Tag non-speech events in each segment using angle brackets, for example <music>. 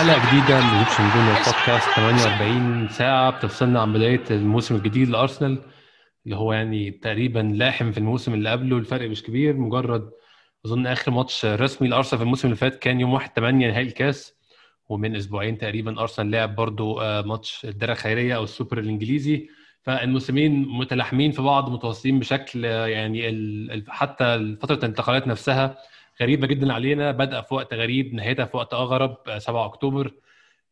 حلقة جديدة من Egyptian Gooner Podcast 48 ساعة بتفصلنا عن بداية الموسم الجديد لأرسنال اللي هو يعني تقريبا لاحم في الموسم اللي قبله. الفرق مش كبير مجرد أظن آخر ماتش رسمي لأرسنال في الموسم اللي فات كان يوم 1 8 نهائي الكاس ومن أسبوعين تقريبا أرسنال لعب برضو آه، ماتش الدرع الخيرية أو السوبر الإنجليزي. فالموسمين متلاحمين في بعض متواصلين بشكل آه، يعني حتى فترة الانتقالات نفسها غريبة جدا علينا بدأ في وقت غريب نهايتها في وقت أغرب آه، 7 أكتوبر.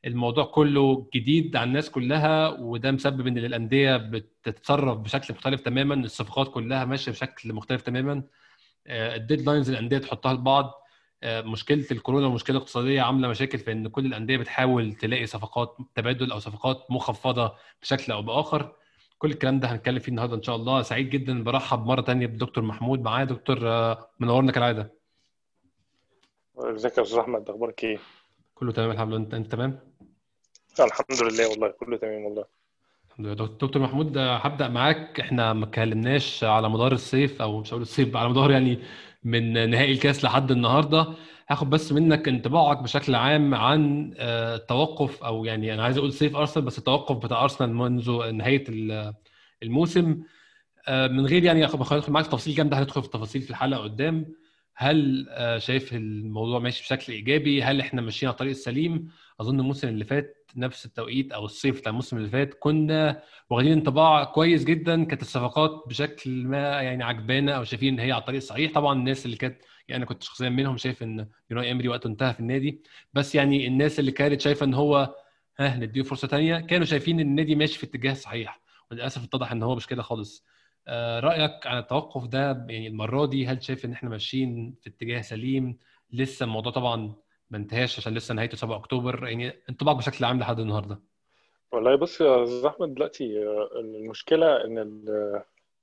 الموضوع كله جديد على الناس كلها وده مسبب إن الأندية بتتصرف بشكل مختلف تماما الصفقات كلها ماشية بشكل مختلف تماما. آه، الديدلاينز الأندية تحطها لبعض آه، مشكلة الكورونا والمشكلة الاقتصاديه عاملة مشاكل في إن كل الأندية بتحاول تلاقي صفقات تبادل أو صفقات مخفضة بشكل أو بآخر. كل الكلام ده هنتكلم فيه النهارده إن شاء الله. سعيد جدا برحب مرة تانية بدكتور محمود. معايا دكتور آه، منورنا كالعادة. ازيك يا أستاذ أحمد؟ أخبارك إيه؟ كله تمام الحمد لله. أنت انت تمام؟ الحمد لله والله كله تمام والله. الحمد لله. دك- دكتور محمود هبدأ معاك. إحنا ما اتكلمناش على مدار الصيف أو مش هقول الصيف على مدار يعني من نهائي الكاس لحد النهارده. هاخد بس منك انطباعك بشكل عام عن آه، التوقف أو يعني أنا عايز أقول صيف أرسنال بس التوقف بتاع أرسنال منذ نهاية ال- الموسم. آه، من غير يعني أخ- ما ندخل معاك تفاصيل جامدة هندخل في التفاصيل في الحلقة قدام. هل آه، شايف الموضوع ماشي بشكل إيجابي؟ هل إحنا ماشيين على الطريق السليم؟ أظن الموسم اللي فات نفس التوقيت أو الصيف بتاع الموسم اللي فات كنا واخدين انطباع كويس جدا كانت الصفقات بشكل ما يعني عجبانا أو شايفين إن هي على الطريق الصحيح. طبعا الناس اللي كانت يعني أنا كنت شخصيا منهم شايف إن يوناي إمري وقته انتهى في النادي. بس يعني الناس اللي كانت شايفة إن هو ها نديله فرصة تانية كانوا شايفين إن النادي ماشي في اتجاه صحيح. وللأسف اتضح إن هو مش كده خالص. رأيك عن التوقف ده؟ يعني المرة دي هل شايف إن إحنا ماشيين في اتجاه سليم؟ لسه الموضوع طبعا ما انتهاش عشان لسه نهايته 7 أكتوبر. يعني انطباعك بشكل عام لحد النهارده. والله بص يا أستاذ أحمد دلوقتي آه، المشكلة إن ال-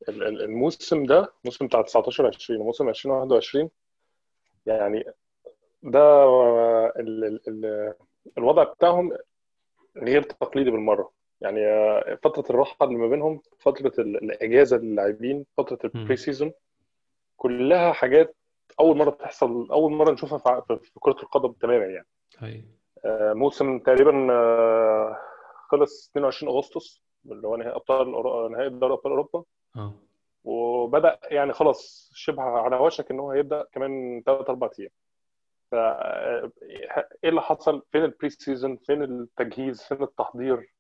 ال- ال- الموسم ده موسم بتاع 19 20 وموسم 2021 يعني ده آه، ال ال ال الوضع بتاعهم غير تقليدي بالمرة. يعني آه، فترة الراحة اللي ما بينهم فترة ال- الإجازة للاعبين فترة ال pre-season كلها حاجات أول مرة تحصل أول مرة نشوفها في كرة القدم تماما يعني. هاي آه، موسم تقريبا آه، خلص 22 أغسطس اللي هو نهائي أبطال نهائي دوري أبطال أوروبا. آه. وبدأ يعني خلاص شبه على وشك إن هو هيبدأ كمان ثلاث أربع أيام. ف إيه اللي حصل؟ فين ال pre-season فين التجهيز؟ فين التحضير؟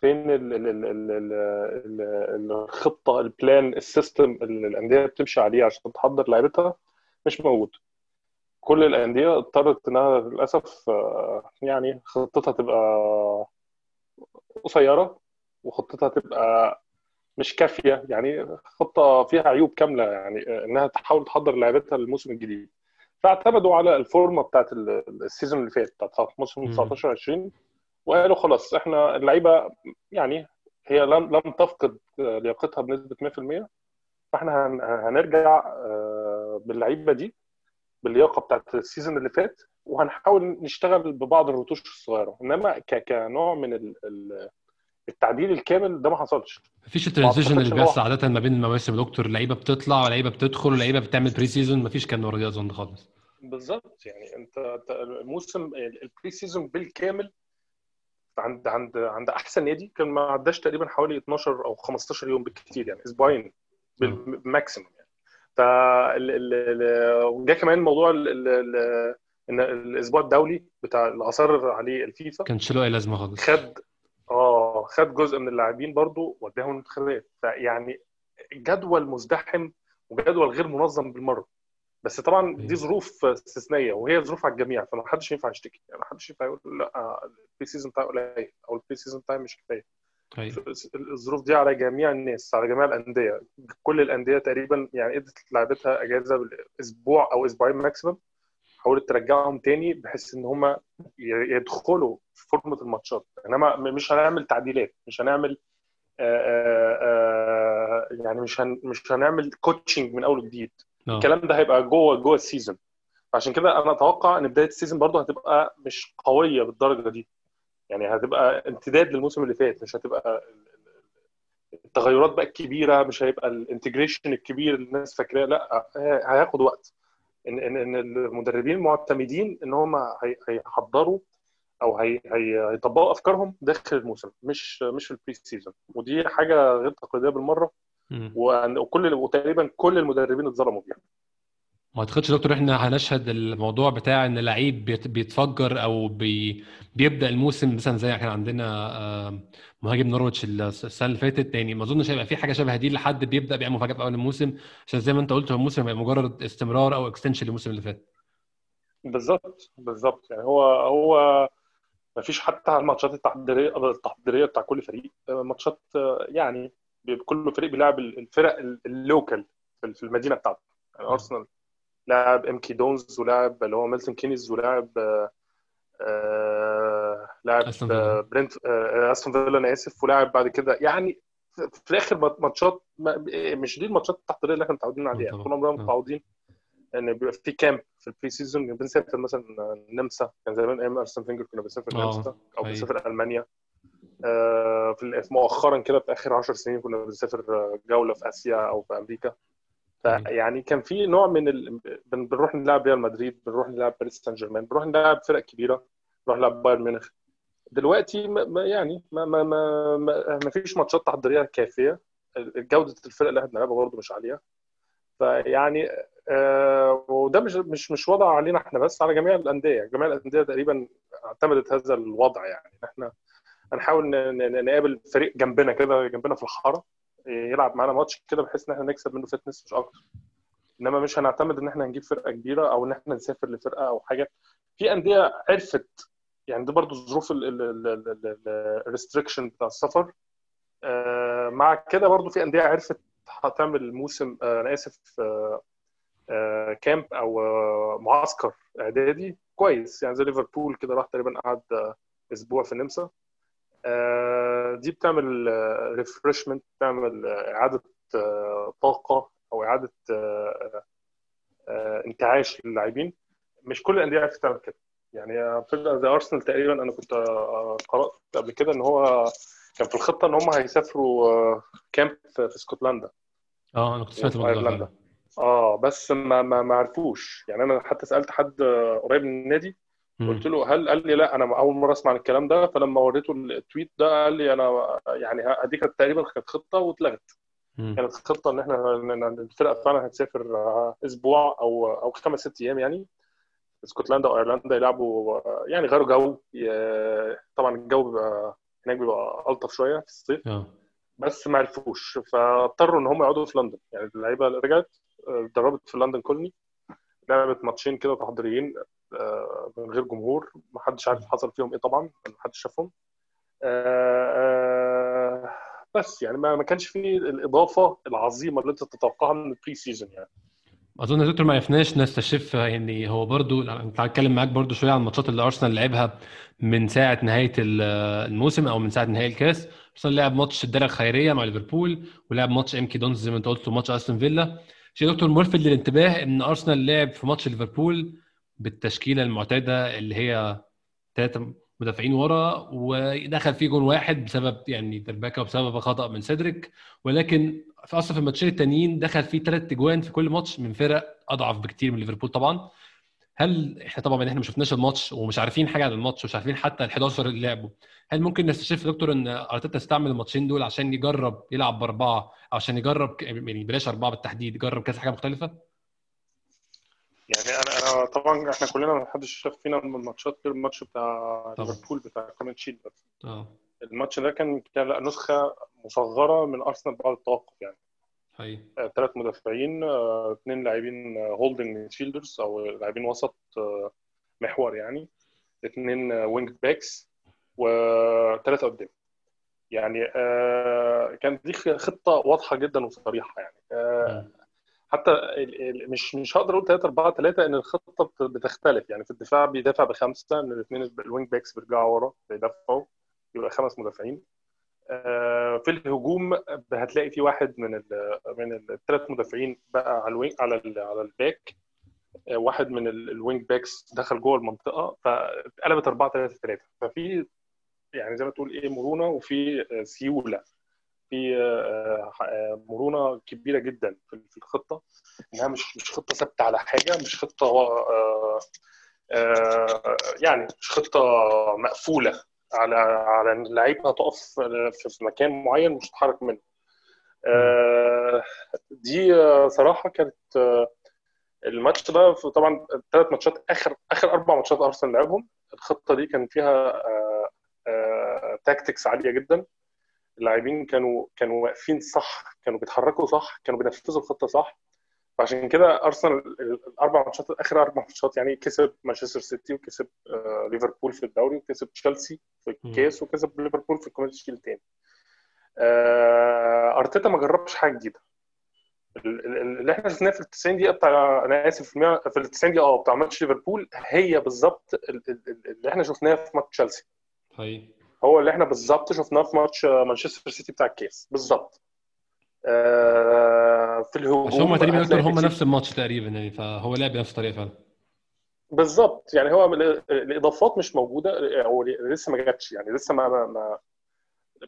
فين ال ال ال ال ال ال الخطة ال plan ال system اللي الأندية بتمشي عليه عشان تحضر لعيبتها مش موجود. كل الأندية اضطرت إنها للأسف آه، يعني خطتها تبقى قصيرة وخطتها تبقى مش كافية. يعني خطة فيها عيوب كاملة يعني آه، إنها تحاول تحضر لعيبتها للموسم الجديد. فاعتمدوا على الفورمة بتاعت ال- ال season اللي فات بتاعت موسم مم. 19 20 وقالوا خلاص إحنا اللعيبة يعني هي لم لم تفقد لياقتها بنسبة 100% فإحنا هن- هنرجع آه، باللعيبة دي باللياقة بتاعت ال season اللي فات وهنحاول نشتغل ببعض الرتوش الصغيرة. إنما كنوع من ال- ال- التعديل الكامل ده ما حصلش. مفيش ال transition اللي بيحصل عادة ما بين المواسم يا دكتور لعيبة بتطلع ولعيبة بتدخل ولعيبة بتعمل pre-season مفيش كان دي أظن خالص. بالظبط يعني انت أنت الموسم ال pre-season بالكامل عند عند عند أحسن نادي كان ما عداش تقريبا حوالي 12 أو 15 يوم بالكثير يعني أسبوعين بال maximum يعني. ف وجا كمان موضوع ال- ال- ال- إن الأسبوع الدولي بتاع اللي أصر عليه الفيفا كانش له أي لازمة خالص. خد آه خد جزء من اللاعبين برضو وداهم المنتخبات فيعني جدول مزدحم وجدول غير منظم بالمرة. بس طبعا دي أيوة. ظروف استثنائية وهي ظروف على الجميع فما حدش ينفع يشتكي يعني ما حدش ينفع يقول لا ال pre-season بتاعي قليل أو ال pre-season بتاعي مش كفاية. هاي. الظروف دي على جميع الناس على جميع الأندية. كل الأندية تقريبا يعني ادت لعبتها أجازة أسبوع أو أسبوعين maximum حاولت ترجعهم تاني بحيث إن هم يدخلوا في فورمه الماتشات. إنما مش هنعمل تعديلات مش هنعمل آآ آآ يعني مش هن مش هنعمل coaching من أول وجديد. آه. الكلام ده هيبقى جوه جوه ال season عشان كده أنا أتوقع إن بداية ال season برضه هتبقى مش قوية بالدرجة دي. يعني هتبقى امتداد للموسم اللي فات مش هتبقى التغيرات بقى الكبيرة مش هيبقى ال integration الكبير اللي الناس فاكراه. لا هياخد وقت. إن إن إن المدربين معتمدين إن هم هي- هيحضروا أو هي هي هيطبقوا أفكارهم داخل الموسم مش مش في ال pre-season ودي حاجة غير تقليدية بالمرة. وكل وتقريبا كل المدربين اتظلموا بيها ما أعتقدش يا دكتور إحنا هنشهد الموضوع بتاع إن لعيب بيت- بيتفجر أو بي بيبدأ الموسم مثلا زي كان عندنا آه، مهاجم نورويتش السنة اللي فاتت. يعني ما أظنش هيبقى في حاجة شبه دي لحد بيبدأ بيعمل مفاجاه في أول الموسم. عشان زي ما أنت قلت هو الموسم هيبقى مجرد استمرار أو extension للموسم اللي فات. بالظبط بالظبط. يعني هو هو ما فيش حتى الماتشات التحضيريه التحضيرية بتاع كل فريق. ماتشات يعني بيبقى كل فريق بيلعب الفرق ال local في المدينة بتاعته يعني أرسنال لاعب MK Dons ولاعب اللي هو ميلتون كينيز ولاعب آه، آه، لاعب. آه، برنت آه، أستون فيلا أنا آسف ولاعب بعد كده يعني في الآخر مات- ماتشات ما- مش دي الماتشات التحضيرية اللي إحنا متعودين عليها. طول عمرنا. متعودين إن بيبقى في camp في ال pre-season بنسافر مثلا النمسا كان زمان أيام ارسن فينجر كنا بنسافر النمسا أو. بنسافر ألمانيا في ال- مؤخرا كده في آخر 10 سنين كنا بنسافر آه، جولة في آسيا أو في أمريكا. فيعني كان في نوع من ال... بن- بنروح نلعب ريال مدريد بنروح نلعب باريس سان جيرمان بنروح نلعب فرق كبيرة نروح نلعب بايرن ميونخ. دلوقتي ما ما- يعني ما ما ما, ما, ما فيش ماتشات تحضيرية كافية. جودة الفرق اللي إحنا بنلعبها برضه مش عالية. فيعني آه وده مش مش مش وضع علينا إحنا بس على جميع الأندية. جميع الأندية تقريبا اعتمدت هذا الوضع يعني. إحنا هنحاول نقابل فريق جنبنا كده جنبنا في الحارة يلعب معانا ماتش كده بحيث إن إحنا نكسب منه فتنس مش أكتر. إنما مش هنعتمد إن إحنا نجيب فرقة كبيرة أو إن إحنا نسافر لفرقة أو حاجة. في أندية عرفت يعني دي برضو ظروف ال restriction بتاع السفر. آه، مع كده برضو في أندية عرفت هتعمل موسم آه، أنا آسف آه، آه، camp أو معسكر إعدادي كويس. يعني زي ليفربول كده راح تقريبا قعد أسبوع في النمسا دي بتعمل refreshment بتعمل آه، إعادة آه، طاقة أو إعادة آه، آه، انتعاش للاعبين مش كل الأندية عرفت تعمل كده يعني فرقة زي ارسنال تقريبا أنا كنت آه، قرأت قبل كده إن هو كان في الخطة إن هم هيسافروا آه، كامب في اسكتلندا آه أنا كنت سمعت الموضوع أيرلندا. آه بس ما ما ما عرفوش يعني أنا حتى سألت حد آه، قريب من النادي. قلت له هل؟ قال لي لا أنا أول مرة أسمع الكلام ده فلما وريته التويت ده قال لي أنا يعني دي كانت تقريبا كانت خطة واتلغت. كانت خطة إن إحنا الفرقة فعلا هتسافر آه، أسبوع أو أو خمس ست أيام يعني. اسكتلندا وايرلندا يلعبوا آه، يعني غيروا جو ي- طبعا الجو بيبقى هناك بيبقى ألطف شوية في الصيف. بس ما عرفوش فاضطروا إن هم يقعدوا في لندن. يعني اللعيبة رجعت آه، اتدربت في لندن كولني لعبت ماتشين كده تحضيريين. آه، من غير جمهور. ما حدش عارف حصل فيهم إيه طبعا ما حدش شافهم. آه، آه، بس يعني ما ما كانش فيه الإضافة العظيمة اللي أنت تتوقعها من ال pre-season يعني. أظن يا دكتور ما عرفناش نستشف يعني هو برضو انت هتكلم معاك برضو شوية عن الماتشات اللي أرسنال لعبها من ساعة نهاية ال- الموسم أو من ساعة نهائي الكاس. أرسنال لعب ماتش الدرع الخيرية مع ليفربول ولعب ماتش إم كي دونز زي ما أنت قلت وماتش أستون فيلا. شيء دكتور ملفت للانتباه إن أرسنال لعب في ماتش ليفربول بالتشكيلة المعتادة اللي هي ثلاثة مدافعين ورا ودخل فيه جون واحد بسبب يعني دربكه وبسبب خطأ من سيدريك ولكن في أصلا في الماتشين التانيين دخل فيه ثلاث اجوان في كل ماتش من فرق أضعف بكتير من ليفربول طبعا هل إحنا طبعا إحنا ما شفناش الماتش ومش عارفين حاجة عن الماتش ومش عارفين حتى ال 11 اللي لعبوا هل ممكن نستشف دكتور إن أرتيتا استعمل الماتشين دول عشان يجرب يلعب بأربعة عشان يجرب يعني بلاش أربعة بالتحديد يجرب كذا حاجة مختلفة؟ يعني أنا أنا طبعا إحنا كلنا ما حدش شاف فينا من الماتشات غير الماتش بتاع. ليفربول بتاع Community Shield بس. آه. الماتش ده كان كان نسخة مصغرة من أرسنال بعد التوقف يعني. حقيقي. ثلاث مدافعين آه، اثنين لاعبين holding midfielders أو لاعبين وسط آه، محور يعني. اثنين wing backs وثلاثه قدام. يعني آه، كانت دي خطة واضحة جدا وصريحة يعني. آه،. حتى مش مش هقدر أقول 3 4 3 إن الخطة بت- بتختلف. يعني في الدفاع بيدافع بخمسة إن الاثنين ال wing backs بيرجعوا ورا بيدافعوا يبقى خمس مدافعين. آه، في الهجوم هتلاقي في واحد من ال من الثلاث مدافعين بقى على ال wing على ال على ال back. آه، واحد من ال- ال wing backs دخل جوه المنطقة فقلبت 4 3 3 ففي يعني زي ما تقول إيه مرونة وفي آه، سيولة. في آه، آه، مرونة كبيرة جدا في الخطة. إنها مش مش خطة ثابتة على حاجة مش خطة آه، يعني مش خطة مقفولة على على إن اللعيبه هتقف في مكان معين مش هتتحرك منه. دي صراحة كانت الماتش ده طبعا الثلاث ماتشات آخر آخر أربع ماتشات أرسنال لعبهم. الخطة دي كان فيها تاكتكس عالية جدا. اللاعبين كانوا كانوا واقفين صح كانوا بيتحركوا صح كانوا بينفذوا الخطة صح. فعشان كده أرسنال ال- الأربع ماتشات آخر أربع ماتشات يعني كسب مانشستر سيتي وكسب آه، ليفربول في الدوري وكسب تشيلسي في الكاس وكسب ليفربول في ال Community Shield تاني آه، أرتيتا ما جربش حاجة جديدة. ال- ال- اللي إحنا شفناه في ال 90 دقيقة بتاع أنا آسف في ال 90 دقيقة آه بتاع ماتش ليفربول هي بالظبط ال- ال- ال- اللي إحنا شفناه في ماتش تشيلسي. حقيقي هو اللي إحنا بالظبط شفناه في ماتش مانشستر سيتي بتاع الكاس. بالظبط. آه، في الهجوم هم تقريبا أكتر هم نفس الماتش تقريبا يعني فهو لعب بنفس الطريقة فعلا. بالظبط. يعني هو ال- الإضافات مش موجودة أو لسه ما جاتش يعني لسه ما ما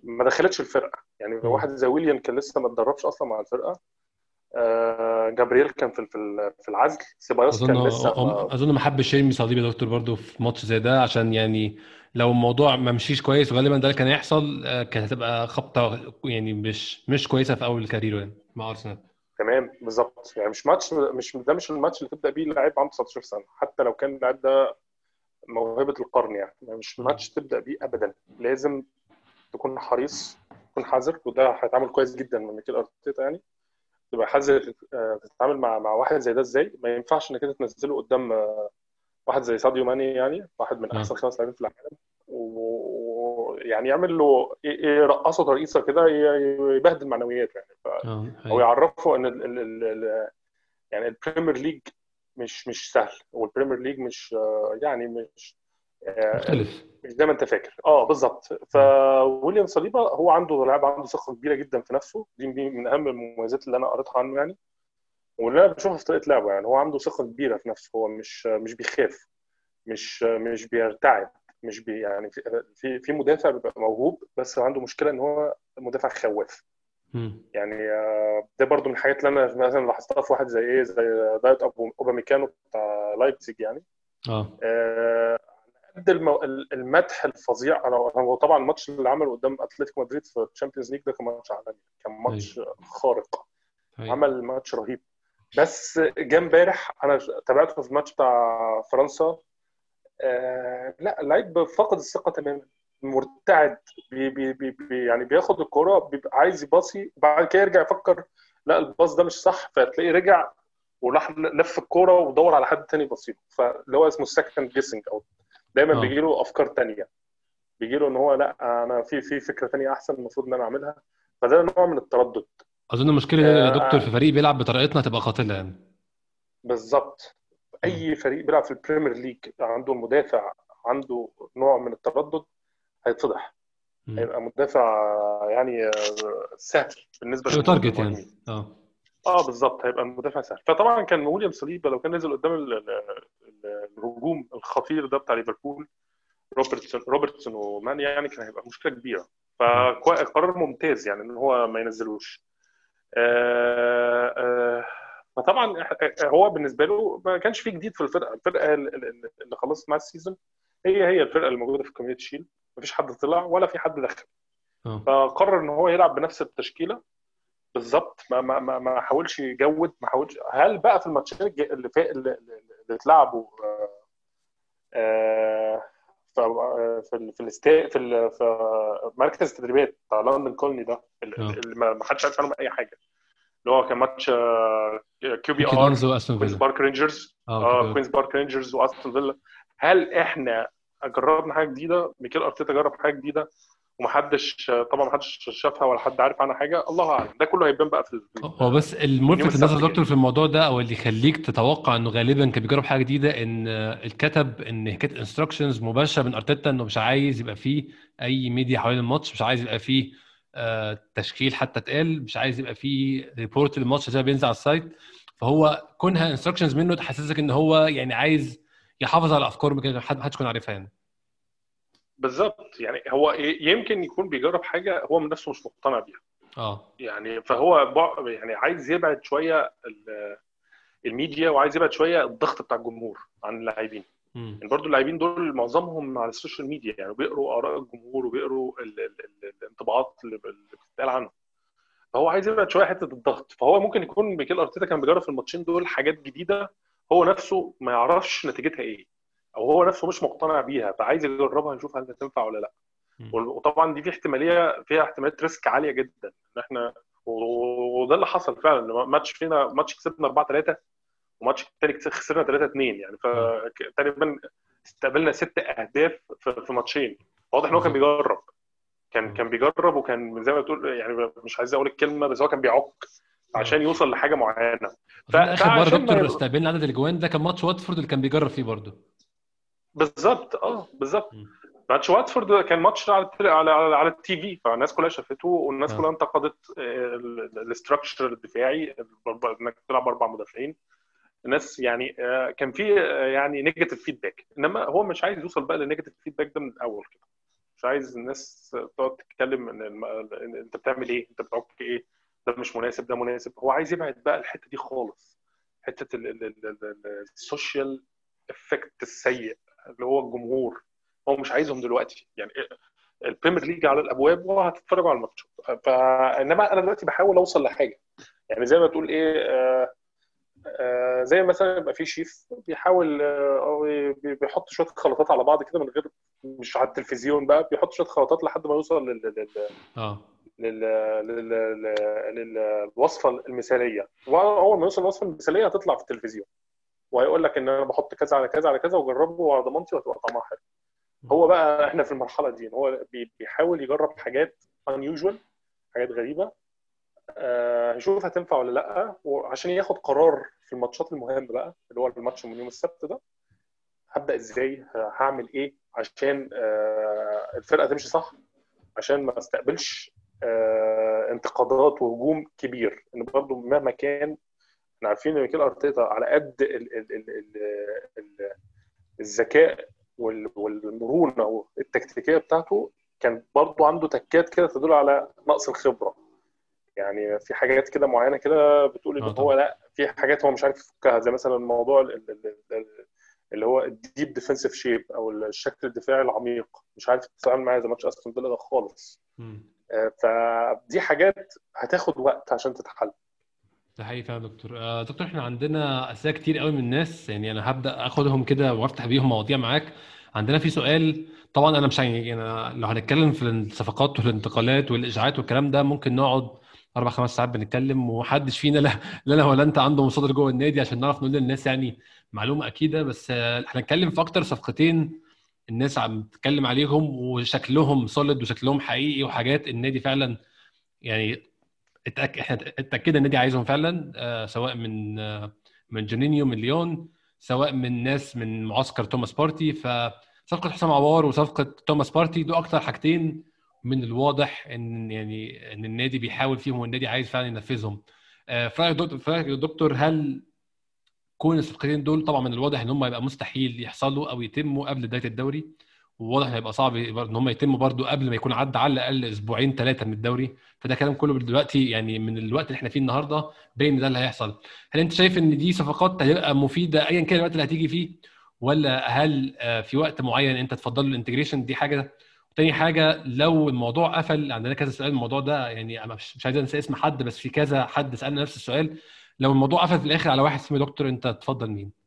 ما, دخلتش الفرقة. يعني مم. واحد زي ويليام كان لسه ما اتدربش أصلا مع الفرقة. آه، جابرييل كان في في العزل. سيبايوس كان لسه أظن ما حبش يرمي صليب يا دكتور برضو في ماتش زي ده عشان يعني لو الموضوع ما مشيش كويس وغالبا ده اللي كان هيحصل آه، كانت هتبقى خبطة يعني مش مش كويسة في أول كاريره يعني مع أرسنال. تمام بالظبط. يعني مش ماتش مش ده مش الماتش اللي تبدأ بيه لاعب عنده 19 سنة. حتى لو كان اللاعب ده موهبة القرن يعني مش مم. ماتش تبدأ بيه ابدا. لازم تكون حريص تكون حذر وده هيتعامل كويس جدا من ميكيل أرتيتا يعني. تبقى حذر آه، تتعامل مع مع واحد زي ده إزاي؟ ما ينفعش إنك أنت تنزله قدام آه، واحد زي ساديو ماني يعني واحد من آه. أحسن خمس لاعبين في العالم. ويعني يعمل له يرقصه ترقيصة كده يبهدل معنوياته يعني. ف... آه أو. يعرفوا إن ال ال ال ال يعني ال Premier League مش مش سهل. وال Premier League مش آه، يعني مش آه، مختلف. مش زي ما أنت فاكر. آه بالظبط. فويليام صليبا هو عنده لاعب عنده ثقة كبيرة جدا في نفسه. دي من أهم المميزات اللي أنا قريتها عنه يعني. واللي أنا بشوفها في طريقة لعبه يعني هو عنده ثقة كبيرة في نفسه هو مش مش بيخاف مش مش بيرتعب مش بي يعني في في مدافع بيبقى موهوب بس عنده مشكلة إن هو مدافع خواف. يعني آه، ده برضو من الحاجات اللي أنا مثلا لاحظتها في واحد زي إيه زي دايوت أوباميكانو بتاع لايبزيج يعني آه آه، قد. المدح الفظيع أنا هو طبعا الماتش اللي عمله قدام أتلتيكو مدريد في ال Champions League ده كان ماتش عالمي كان ماتش خارق حقيقي. عمل ماتش رهيب بس جه امبارح أنا تابعته في الماتش بتاع فرنسا. آه لا اللعيب فقد الثقة تماما. مرتعد بي بي بي يعني بياخد الكرة بيبقى عايز يباصي وبعد كده يرجع يفكر لا ال pass ده مش صح. فتلاقيه رجع وراح لف الكوره ودور على حد تاني يباصيله فاللي هو اسمه ال second guessing أو دايما آه. بيجي له أفكار تانية. بيجي له إن هو لا أنا في في فكرة تانية أحسن المفروض إن أنا أعملها. فده نوع من التردد. أظن المشكلة يا آه. دكتور في فريق بيلعب بطريقتنا تبقى قاتلة يعني. بالظبط. أي فريق بيلعب في ال Premier League عنده المدافع عنده نوع من التردد هيتفضح. هيبقى مدافع يعني آه، سهل بالنسبة هيبقى target. يعني. آه. آه بالظبط هيبقى المدافع سهل. فطبعا كان ويليام صليبا لو كان نزل قدام ال- ال- ال- الهجوم الخطير ده بتاع ليفربول روبرتسون روبرتسون ومان يعني كان هيبقى مشكلة كبيرة. فقرار ممتاز يعني إن هو ما ينزلوش. فطبعا هو بالنسبة له ما كانش في جديد في الفرقة. الفرقة ال- ال- اللي خلصت مع ال season هي هي الفرقة اللي موجوده في ال Community Shield مفيش حد طلع ولا في حد دخل. آه. فقرر إن هو يلعب بنفس التشكيلة. بالظبط. ما ما ما ما حاولش يجرب ما حاولش. هل بقى في الماتشين اللي. اللي, اتلعبوا آه، آه، آه، في في الاستا في في مركز التدريبات بتاع لندن كولني ده آه. اللي ما حدش عارف عنهم أي حاجة. اللي هو كان ماتش آه، QPR كوينز بارك رينجرز. آه كده. كوينز بارك رينجرز وأستون فيلا. هل إحنا جربنا حاجة جديدة؟ ميكيل أرتيتا جرب حاجة جديدة؟ ومحدش طبعا محدش شافها ولا حد عارف عنها حاجة. الله أعلم. ده كله هيبان بقى في هو بس الملفت النظر. دكتور في الموضوع ده أو اللي يخليك تتوقع إنه غالبا كان بيجرب حاجة جديدة إن الكتب إن كانت instructions مباشرة من أرتيتا إنه مش عايز يبقى فيه أي ميديا حوالين الماتش مش عايز يبقى فيه آه، تشكيل حتى اتقال مش عايز يبقى فيه report للماتش زي بينزل على ال site. فهو كونها instructions منه تحسسك إن هو يعني عايز يحافظ على افكار ما حد ما حدش يكون عارفها يعني. بالظبط. يعني هو يمكن يكون بيجرب حاجة هو من نفسه مش مقتنع بيها. آه. يعني فهو بع- يعني عايز يبعد شوية ال- الميديا وعايز يبعد شوية الضغط بتاع الجمهور عن اللاعبين. يعني برضو اللاعبين دول معظمهم على ال social media. يعني بيقروا آراء الجمهور وبيقروا ال ال ال الانطباعات اللي اللي بتتقال عنه فهو عايز يبعد شوية حتة الضغط. فهو ممكن يكون ميكيل ارتيتا كان بيجرب في الماتشين دول حاجات جديدة. هو نفسه ما يعرفش نتيجتها إيه. أو هو نفسه مش مقتنع بيها فعايز يجربها يشوف هل هتنفع ولا لأ. وطبعا دي في احتمالية فيها احتمالية risk عالية جدا. إن إحنا وده اللي حصل فعلا ماتش فينا ماتش كسبنا 4 3 وماتش التاني كسب- خسرنا 3 2 يعني. فتقريبا استقبلنا ست أهداف في ماتشين. واضح إن هو كان بيجرب. كان كان بيجرب وكان زي ما بتقول يعني مش عايز أقول الكلمة بس هو كان بيعك عشان يوصل لحاجة معينة. ف- أظن آخر مرة دكتور استقبلنا عدد الأجوان ده كان ماتش واتفورد اللي كان بيجرب فيه برضه. بالظبط آه بالظبط. ماتش واتفورد كان ماتش على على على, على ال TV فالناس كلها شافته والناس آه. كلها انتقدت ال structure الدفاعي إنك تلعب أربع مدافعين. الناس يعني آه، كان في آه، يعني negative feedback إنما هو مش عايز يوصل بقى لل negative feedback ده من الأول كده. مش عايز الناس تقعد تتكلم إن الم- أنت بتعمل إيه أنت بتعك إيه ده مش مناسب ده مناسب. هو عايز يبعد بقى الحتة دي خالص. حتة ال- ال- ال- ال- social effect السيء. اللي هو الجمهور. هو مش عايزهم دلوقتي. يعني البريمير ليج على الأبواب وهتتفرجوا على الماتشات فإنما أنا دلوقتي بحاول أوصل لحاجة. يعني زي ما تقول إيه آه آه زي مثلا يبقى في شيف بيحاول آه بيحط شوية خلطات على بعض كده من غير مش على التلفزيون بقى بيحط شوية خلطات لحد ما يوصل لل لل آه. لل لل لل- للوصفة المثالية. وأول ما يوصل للوصفة المثالية هتطلع في التلفزيون. وهيقول لك إن أنا بحط كذا على كذا على كذا وجربه وعلى ضمانتي وهتبقى طعمها حلو. هو بقى إحنا في المرحلة دي هو بي- بيحاول يجرب حاجات unusual حاجات غريبة. آه، يشوف هتنفع ولا لأ. وعشان ياخد قرار في الماتشات المهمة بقى اللي هو الماتش من يوم السبت ده هبدأ إزاي هعمل إيه عشان آه، الفرقة تمشي صح عشان ما أستقبلش آه، انتقادات وهجوم كبير. إن برضه مهما كان إحنا عارفين إن ميكيل أرتيتا على قد ال ال ال ال ال الذكاء وال- والمرونة والتكتيكيه بتاعته كان برضه عنده تكات كده تدل على نقص الخبرة يعني في حاجات كده معينة كده بتقول إن آه هو. لأ في حاجات هو مش عارف يفكها زي مثلا موضوع ال- ال- ال- ال- اللي هو ال deep defensive shape أو الشكل الدفاعي العميق مش عارف تتعامل معاه زي ماتش أستون فيلا ده خالص. آه، فدي حاجات هتاخد وقت عشان تتحل ده حقيقي فعلا يا دكتور. آه، دكتور إحنا عندنا أسئلة كتير قوي من الناس يعني أنا هبدأ أخدهم كده وأفتح بيهم مواضيع معاك. عندنا في سؤال طبعا أنا مش يعني يعني لو هنتكلم في الصفقات والانتقالات والإشاعات والكلام ده ممكن نقعد أربع خمس ساعات بنتكلم ومحدش فينا لا لا أنا ولا أنت عنده مصادر جوه النادي عشان نعرف نقول للناس يعني معلومة أكيدة. بس آه، هنتكلم في أكتر صفقتين الناس عم تتكلم عليهم وشكلهم سوليد وشكلهم حقيقي وحاجات النادي فعلا يعني اتأك... إحنا اتأكدنا النادي عايزهم فعلا آه سواء من آه من جونينيو من ليون سواء من ناس من معسكر توماس بارتي. فصفقة حسام عوار وصفقة توماس بارتي دول أكتر حاجتين من الواضح إن يعني إن النادي بيحاول فيهم والنادي عايز فعلا ينفذهم. آه في رايك يا دكتور هل كون الصفقتين دول طبعا من الواضح إن هم يبقى مستحيل يحصلوا أو يتموا قبل بداية الدوري؟ وواضح هيبقى صعب إن هم يتموا برضو قبل ما يكون عدى على الأقل أسبوعين ثلاثة من الدوري. فده كلام كله دلوقتي يعني من الوقت اللي إحنا فيه النهارده باين ده اللي هيحصل. هل أنت شايف إن دي صفقات هتبقى مفيدة ايا كان الوقت اللي هتيجي فيه؟ ولا هل آه، في وقت معين أنت تفضل ال integration دي حاجة. تاني حاجة لو الموضوع قفل عندنا كذا سؤال. الموضوع ده يعني أنا مش عايز أنسى اسم حد بس في كذا حد سألنا نفس السؤال. لو الموضوع قفل في الآخر على واحد اسمه دكتور أنت تفضل مين؟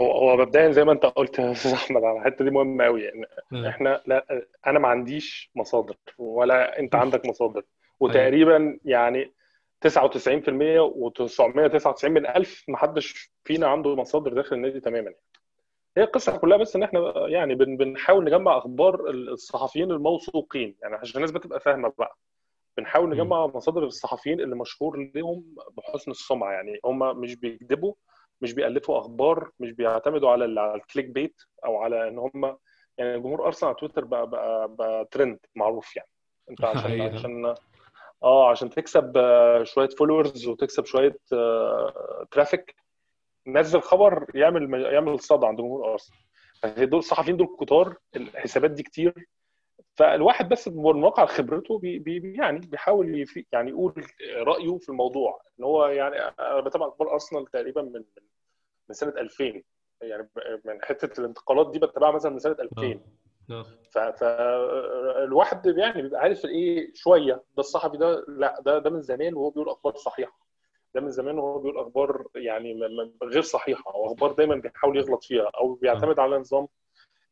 هو هو مبدئيا زي ما انت قلت يا أستاذ أحمد على الحتة دي مهمة قوي يعني إحنا لا أنا ما عنديش مصادر ولا أنت عندك مصادر. وتقريبا يعني 99% و999 من 1000 ما حدش فينا عنده مصادر داخل النادي تماما. هي القصة كلها بس إن إحنا يعني بن بنحاول نجمع أخبار الصحفيين الموثوقين. يعني عشان الناس بتبقى فاهمة بقى. بنحاول نجمع مصادر الصحفيين اللي مشهور لهم بحسن السمعة. يعني هم مش بيكذبوا مش بيألفوا أخبار مش بيعتمدوا على ال- على الكليك بيت أو على إن هم يعني جمهور أرسنال على تويتر بقى بقى, بقى ترند معروف يعني. أنت <laughs> عشان أيوة. عشان آه عشان تكسب آه، شوية followers وتكسب شوية traffic نزل خبر يعمل يعمل صدى عند جمهور أرسنال. دول الصحفيين دول كتار الحسابات دي كتير. فالواحد بس من واقع خبرته بي بي يعني بيحاول يفي يعني يقول رأيه في الموضوع. إن هو يعني أنا بتابع أخبار أرسنال تقريبا من من سنة 2000 يعني من حتة الانتقالات دي بتابعها مثلا من سنة 2000 آه. فالواحد يعني بيبقى عارف إيه شوية. ده الصحفي ده لا ده ده من زمان وهو بيقول أخبار صحيحة. ده من زمان وهو بيقول أخبار يعني غير صحيحة. أو أخبار دايما بيحاول يغلط فيها أو بيعتمد على نظام آه،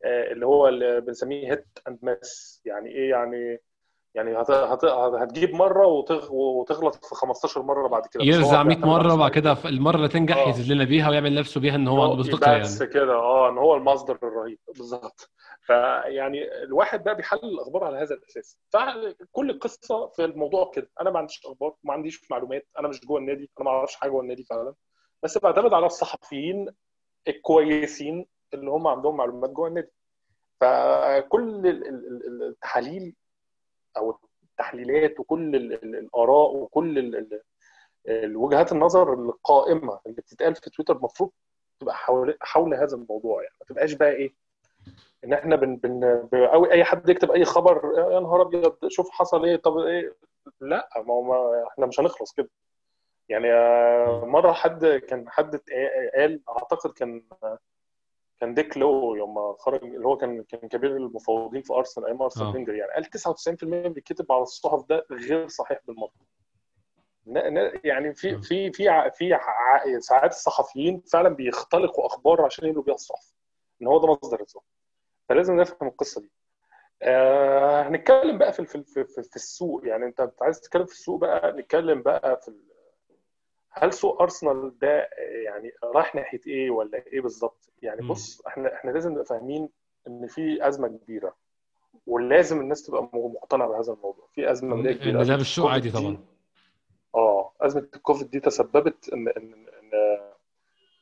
اللي هو اللي بنسميه هيت اند مس يعني إيه؟ يعني يعني هت... هت... هتجيب مرة وتغ... وتغلط في 15 مرة بعد كده. بس يرزع 100 بيعتمد على مره وبعد كده المرة اللي تنجح آه. يزيد لنا بيها ويعمل نفسه بيها إن هو عنده مصداقيه بس يعني. كده. آه إن هو المصدر الرهيب. بالظبط. فيعني الواحد بقى بيحلل الأخبار على هذا الأساس. فكل قصة في الموضوع كده. أنا ما عنديش أخبار ما عنديش معلومات. أنا مش جوه النادي. أنا ما أعرفش حاجة جوه النادي فعلا. بس بعتمد على الصحفيين الكويسين اللي هم عندهم معلومات جوه النادي فكل ال- ال- ال- التحاليل أو التحليلات وكل ال- ال- الآراء وكل ال- ال- الوجهات النظر القائمة اللي بتتقال في تويتر المفروض تبقى حول حول هذا الموضوع يعني. ما تبقاش بقى إيه إن إحنا بن بن أو أي حد يكتب أي خبر يا نهار أبيض شوف حصل إيه طب إيه. لا ما هو إحنا مش هنخلص كده. يعني آه، مرة حد كان حد قال أعتقد كان كان ديك لو يوم خرج اللي هو كان كان كبير المفوضين في أرسنال أيام أرسنال آه. فينجر يعني قال 99% اللي بيتكتب على الصحف ده غير صحيح بالمرة يعني في آه. في في في ساعات الصحفيين فعلا بيختلقوا أخبار عشان يملوا بيها الصحف. إن هو ده مصدر الصحف فلازم نفهم القصة دي. آه هنتكلم بقى في في في, في, السوق. يعني أنت عايز تتكلم في السوق بقى نتكلم بقى في هل سوق أرسنال ده يعني رايح ناحية إيه ولا إيه بالظبط؟ يعني. بص إحنا إحنا لازم نبقى فاهمين إن في أزمة كبيرة ولازم الناس تبقى مقتنعة بهذا الموضوع. في أزمة ماليه كبيرة. ده أزمة بالسوق عادي طبعا. آه أزمة الكوفيد دي تسببت إن إن إن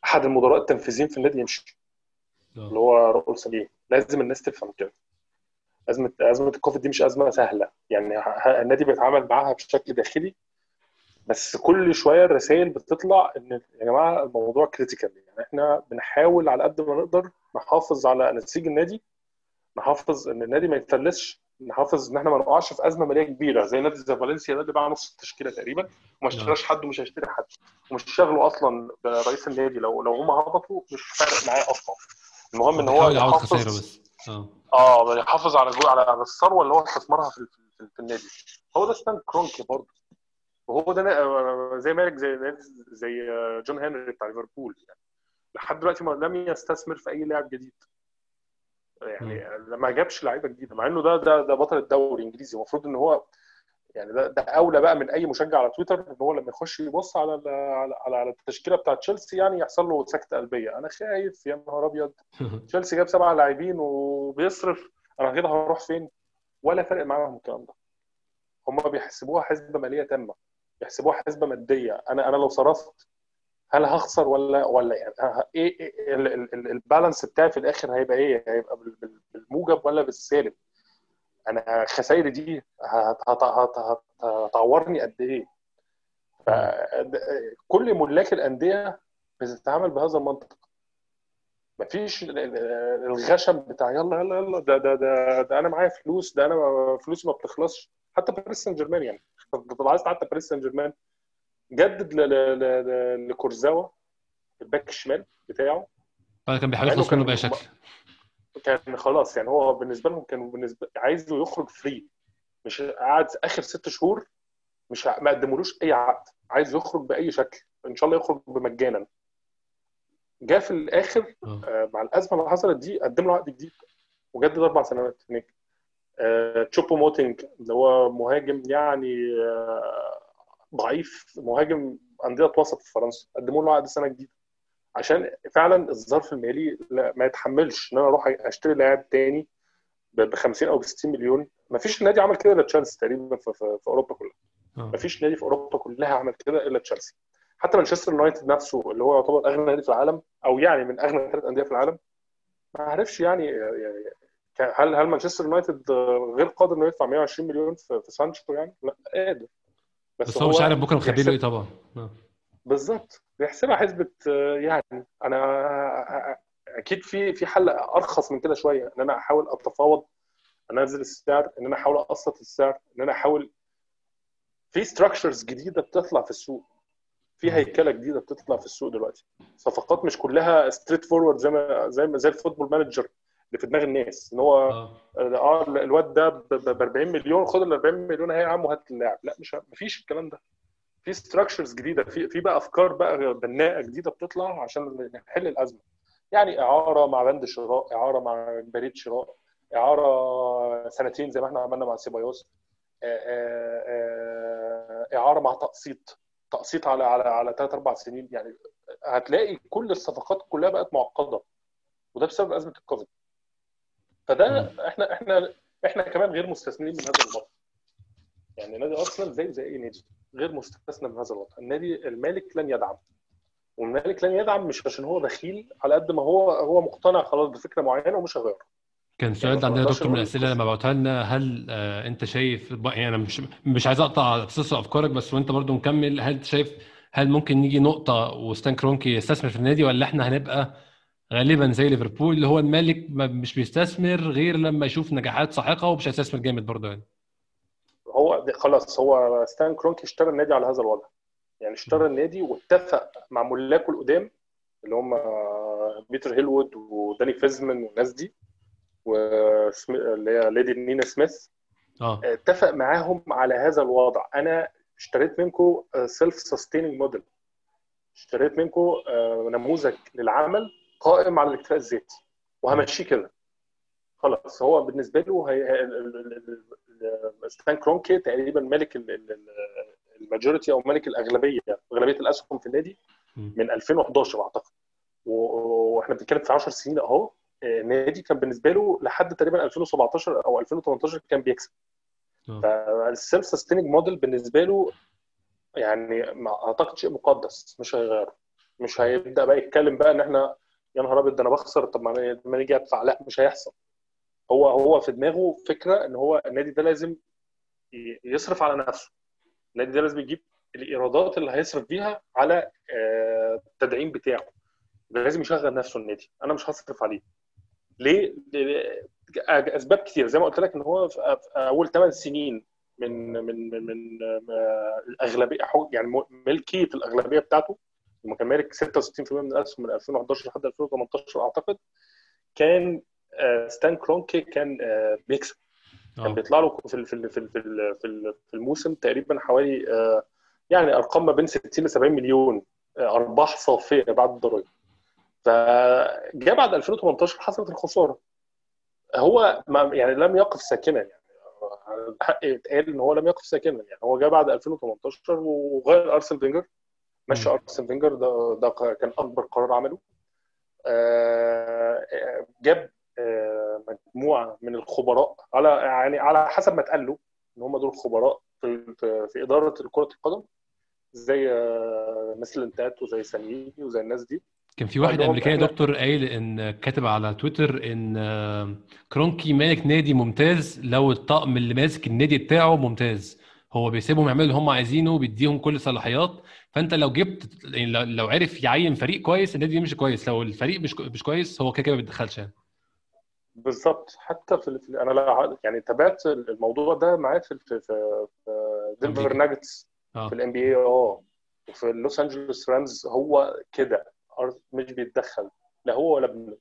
أحد المدراء التنفيذيين في النادي يمشي. اللي آه. هو راؤول سليم. لازم الناس تفهم كده. أزمة أزمة الكوفيد دي مش أزمة سهلة. يعني النادي بيتعامل معاها بشكل داخلي بس كل شوية الرسائل بتطلع إن يا جماعة الموضوع كريتيكال يعني إحنا بنحاول على قد ما نقدر نحافظ على نسيج النادي نحافظ إن النادي ما يتفلسش نحافظ إن إحنا ما نقعش في أزمة مالية كبيرة زي نادي زي فالنسيا ده اللي باع نص التشكيلة تقريبا وما اشتراش حد ومش هيشتري حد ومش شغله أصلا برئيس النادي. لو لو هم هبطوا مش فارق معاه أصلا. المهم إن هو يحافظ بس. آه. آه يحافظ على على الثروة اللي هو استثمرها في, في, في النادي. هو ده ستان كرونكي برضه. وهو ده نا- زي مالك زي زي جون هنري بتاع ليفربول يعني. لحد دلوقتي ما لم يستثمر في أي لاعب جديد. يعني ما جابش لعيبة جديدة مع إنه ده ده ده بطل الدوري الإنجليزي. المفروض إن هو يعني ده, ده أولى بقى من أي مشجع على تويتر إن هو لما يخش يبص على على على على التشكيلة بتاعت تشيلسي يعني يحصل له سكتة قلبية. أنا خايف يا نهار أبيض. <laughs> تشيلسي جاب سبعة لاعبين وبيصرف. أنا كده هروح فين؟ ولا فارق معاهم الكلام ده. هم بيحسبوها حسبة مالية تامة. بيحسبوها حسبة مادية. أنا أنا لو صرفت هل هخسر ولا ولا يعني إيه إيه ال- البالانس بتاعي في الآخر هيبقى إيه؟ هيبقى بال- بال- بالموجب ولا بالسالب؟ أنا خسائري دي هت- هت- هت- هت- هتعورني قد إيه؟ فكل ملاك الأندية بتتعامل بهذا المنطق. مفيش ال- ال- الغشم بتاع يلا يلا يلا ده ده ده, ده أنا معايا فلوس ده أنا فلوسي ما بتخلصش. حتى باريس سان جيرمان يعني. طب عايز حتى باريس سان جيرمان جدد لكورزاوا الباك الشمال بتاعه. بعد كان بيحاول يخلص منه بأي شكل. كان خلاص يعني هو بالنسبة لهم كان بالنسبة عايزه يخرج free. مش قعد آخر ست شهور مش ما قدمولوش أي عقد. عايز يخرج بأي شكل. إن شاء الله يخرج بمجانا. جاء في الآخر آه. آه، مع الأزمة اللي حصلت دي قدم له عقد جديد. وجدد أربع سنوات هناك. آه، تشوبو موتينج اللي هو مهاجم يعني آه، ضعيف مهاجم أندية وسط في فرنسا قدموا له عقد سنة جديدة. عشان فعلا الظرف المالي لا ما يتحملش إن أنا أروح أشتري لاعب تاني ب 50 أو ب 60 مليون. ما فيش نادي عمل كده إلا تشيلسي تقريبا في, في, في أوروبا كلها. آه. ما فيش نادي في أوروبا كلها عمل كده إلا تشيلسي. حتى مانشستر يونايتد نفسه اللي هو يعتبر أغنى نادي في العالم أو يعني من أغنى ثلاث أندية في العالم ما عرفش يعني يعني هل هل مانشستر يونايتد غير قادر إنه يدفع 120 مليون في, سانشو يعني؟ لا قادر. بس هو مش عارف بكرة مخبي له إيه طبعا. آه بالظبط. بيحسبها حسبة آه، يعني. أنا أكيد في في حل أرخص من كده شوية. إن أنا أحاول أتفاوض أنزل السعر إن أنا أحاول أقسط السعر إن أنا احاول في structures جديدة بتطلع في السوق. في. هيكلة جديدة بتطلع في السوق دلوقتي. صفقات مش كلها straightforward زي ما زي ما زي ال Football Manager اللي في دماغ الناس إن هو آه. آه الواد ده ب 40 مليون خد ال 40 مليون اهي يا عم وهات اللاعب. لا مش مفيش الكلام ده. في structures جديدة في في بقى أفكار بقى بناءة جديدة بتطلع عشان نحل الأزمة. يعني إعارة مع بند شراء إعارة مع بند شراء إعارة سنتين زي ما إحنا عملنا مع سيبايوس آه، آه، آه، إعارة مع تقسيط. تقسيط على على على ثلاث أربع سنين. يعني هتلاقي كل الصفقات كلها بقت معقدة وده بسبب أزمة الكوفيد. فده إحنا إحنا إحنا كمان غير مستثنين من هذا الوضع يعني نادي أرسنال زيه زي أي نادي غير مستثنى من هذا الوضع النادي المالك لن يدعم. والمالك لن يدعم مش عشان هو بخيل على قد ما هو هو مقتنع خلاص بفكرة معينة ومش هيغيرها كان سؤال ما عندنا دكتور من الأسئلة لما بعتها لنا هل آه، أنت شايف يعني أنا مش مش عايز أقطع أساس أفكارك بس وأنت برضو مكمل هل انت شايف هل ممكن نيجي نقطة وستان كرونكي يستثمر في النادي ولا إحنا هنبقى غالبا زي ليفربول اللي هو المالك ما- مش بيستثمر غير لما يشوف نجاحات ساحقة ومش هيستثمر جامد برضه يعني. هو خلاص هو ستان كرونكي اشترى النادي على هذا الوضع. يعني اشترى النادي واتفق مع ملاكه القدام اللي هم بيتر هيلوود وداني فيزمان والناس دي واللي هي ليدي نينا سميث. آه. اتفق معاهم على هذا الوضع. أنا اشتريت منكم self-sustaining model اشتريت منكم نموذج للعمل قائم على الاكتفاء الذاتي. وهمشيه كده. خلاص هو بالنسبة له هي ستان كرونكي تقريبا مالك ال- ال- ال- ال majority أو مالك الأغلبية أغلبية الأسهم في النادي. من 2011 أعتقد. وإحنا بنتكلم في 10 سنين أهو. آه، النادي كان بالنسبة له لحد تقريبا 2017 أو 2018 كان بيكسب. آه. فال self-sustaining model بالنسبة له يعني ما اعتقد شيء مقدس مش هيغيره. مش هيبدأ بقى يتكلم بقى إن إحنا يا نهار أبيض ده أنا بخسر طب ما ما نيجي أدفع؟ لا مش هيحصل. هو هو في دماغه فكرة إن هو النادي ده لازم يصرف على نفسه. النادي ده لازم يجيب الإيرادات اللي هيصرف بيها على آه، التدعيم بتاعه. لازم يشغل نفسه النادي. أنا مش هصرف عليه. ليه؟ أسباب كتير زي ما قلت لك إن هو في أول 8 سنين من من من, من آه، الأغلبية يعني ملكية الأغلبية بتاعته لما كان مالك 66% من الاسهم من 2011 لحد 2018 أعتقد كان آه، ستان كرونكي كان آه، بيكسب. كان آه. بيطلع له في في في في في ال- في الموسم تقريبا حوالي آه، يعني أرقام ما بين 60 ل 70 مليون آه، أرباح صافية بعد الضرائب فجاء بعد 2018 حصلت الخسارة. هو ما يعني لم يقف ساكنا يعني الحق يتقال إن هو لم يقف ساكنا يعني هو جاء بعد 2018 وغير ارسن فينجر. مشى مم. أرسن فينجر ده ده كان أكبر قرار عمله. آه، جاب آه، مجموعة من الخبراء على يعني على حسب ما اتقال له إن هم دول خبراء في إدارة كره القدم زي آه، مسلنتات وزي سانيني وزي الناس دي. كان في واحد أمريكاني دكتور قايل إن كاتب على تويتر إن آه، كرونكي مالك نادي ممتاز لو الطقم اللي ماسك النادي بتاعه ممتاز. هو بيسيبهم يعملوا اللي هم عايزينه بيديهم كل الصلاحيات فانت لو جبت يعني لو عرف يعين فريق كويس النادي يمشي كويس. لو الفريق مش مش كويس هو كده كده ما بيتدخلش يعني. بالظبط. حتى في, في أنا لا يعني تابعت الموضوع ده معاه في في في دنفر. ناجتس آه. في ال NBA آه. وفي اللوس انجلوس رامز هو كده. مش بيتدخل. لا هو ولا ابنه.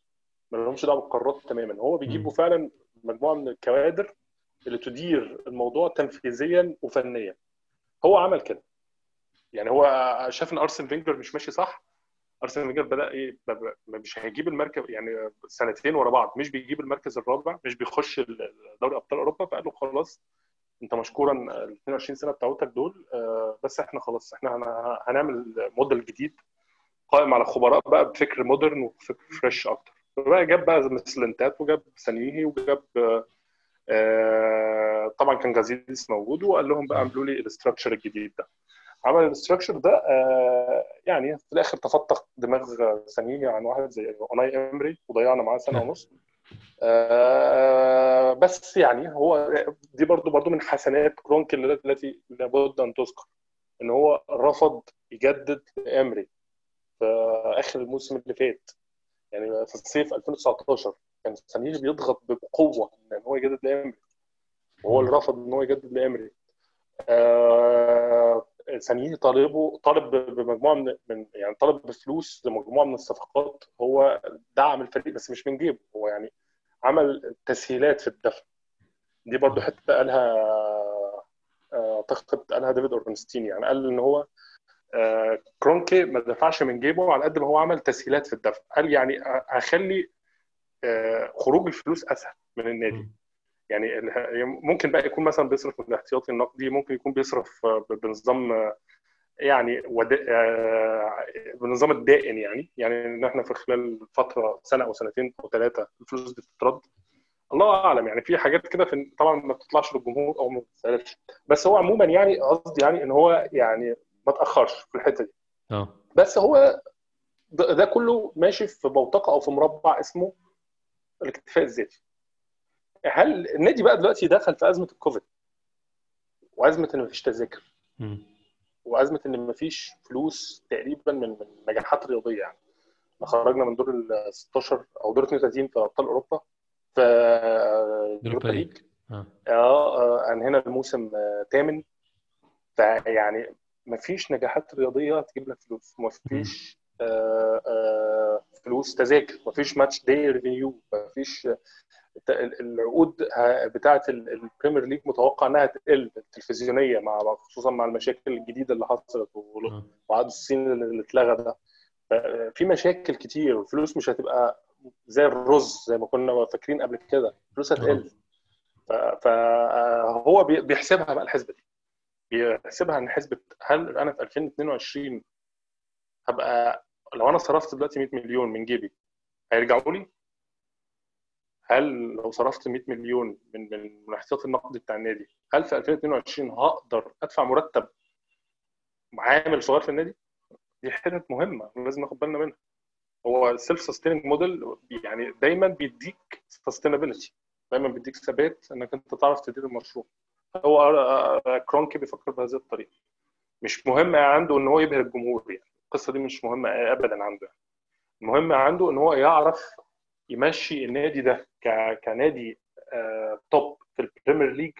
ما لهمش دعوة بالقرارات تماما. هو بيجيبوا. فعلا مجموعة من الكوادر اللي تدير الموضوع تنفيذيا وفنيا. هو عمل كده. يعني هو شاف إن أرسن فينجر مش ماشي صح. أرسن فينجر بدأ إيه مش هيجيب المركز يعني سنتين ورا بعض مش بيجيب المركز الرابع مش بيخش دوري أبطال أوروبا فقال له خلاص أنت مشكورا ال 22 سنة بتاعتك دول آه، بس إحنا خلاص إحنا هن- هنعمل موديل جديد قائم على خبراء بقى بفكر modern وفكر fresh أكتر. فبقى جاب بقى مسلنتات وجاب سانييهي وجاب آه، طبعا كان جازيديس موجود وقال لهم بقى اعملوا لي ال structure الجديد ده. عمل ال structure ده آه، يعني في الآخر تفتق دماغ سانيهي عن واحد زي أوناي إيمري وضيعنا معاه سنة ونص. آه، بس يعني هو دي برضو برضو من حسنات كرونكي التي لابد أن تذكر إن هو رفض يجدد إمري في آخر الموسم اللي فات. يعني في الصيف 2019 كان سانيه بيضغط بقوة إن هو يجدد لإمري وهو اللي رفض إن هو يجدد لإمري. آه سانيه طالبه طالب بمجموعة من, من يعني طالب بفلوس لمجموعة من الصفقات هو دعم الفريق بس مش من جيبه هو يعني عمل تسهيلات في الدفع. دي برضو حتة قالها أعتقد قالها ديفيد اورنستين يعني قال إن هو آه كرونكي ما دفعش من جيبه على قد ما هو عمل تسهيلات في الدفع. قال يعني هخلي آه خروج الفلوس أسهل من النادي. يعني ممكن بقى يكون مثلا بيصرف من الاحتياطي النقدي ممكن يكون بيصرف بنظام يعني بنظام الدائن يعني. يعني إن إحنا في خلال فترة سنة أو سنتين أو ثلاثة الفلوس دي تترد. الله أعلم يعني في حاجات كده في طبعا ما بتطلعش للجمهور أو ما بتتسألش. بس هو عموما يعني قصدي يعني إن هو يعني ما تأخرش في الحتة دي. آه. بس هو ده كله ماشي في بوتقة أو في مربع اسمه الاكتفاء الذاتي. هل النادي بقى دلوقتي دخل في أزمة الكوفيد؟ وأزمة إن مفيش تذاكر. وأزمة إن مفيش فلوس تقريبا من من نجاحات رياضية يعني. خرجنا من دور ال 16 أو دور 32 في أبطال أوروبا في Europa League. آه. آه انهينا الموسم ثامن فيعني مفيش نجاحات رياضية تجيب لك فلوس. مفيش آه آه فلوس تذاكر. مفيش match day revenue مفيش العقود بتاعه ال Premier League متوقع إنها تقل التلفزيونيه مع خصوصا مع المشاكل الجديدة اللي حصلت وعقد الصين اللي اتلغى ده. في مشاكل كتير والفلوس مش هتبقى زي الرز زي ما كنا فاكرين قبل كده الفلوس هتقل. فهو بيحسبها بقى الحسبة دي. بيحسبها إن حسبة هل أنا في 2022 هبقى لو أنا صرفت دلوقتي 100 مليون من جيبي هيرجعوا لي؟ هل لو صرفت 100 مليون من من الاحتياطي النقدي بتاع النادي هل في 2022 هقدر أدفع مرتب عامل صغير في النادي؟ دي حتت مهمة لازم ناخد بالنا منها هو ال self-sustaining model يعني دايما بيديك sustainability دايما بيديك ثبات إنك أنت تعرف تدير المشروع هو كرونكي بيفكر بهذه الطريقة مش مهم عنده إن هو يبهر الجمهور يعني القصة دي مش مهمة ابدا عنده يعني. المهم عنده إن هو يعرف يمشي النادي ده كنادي آه top في ال Premier League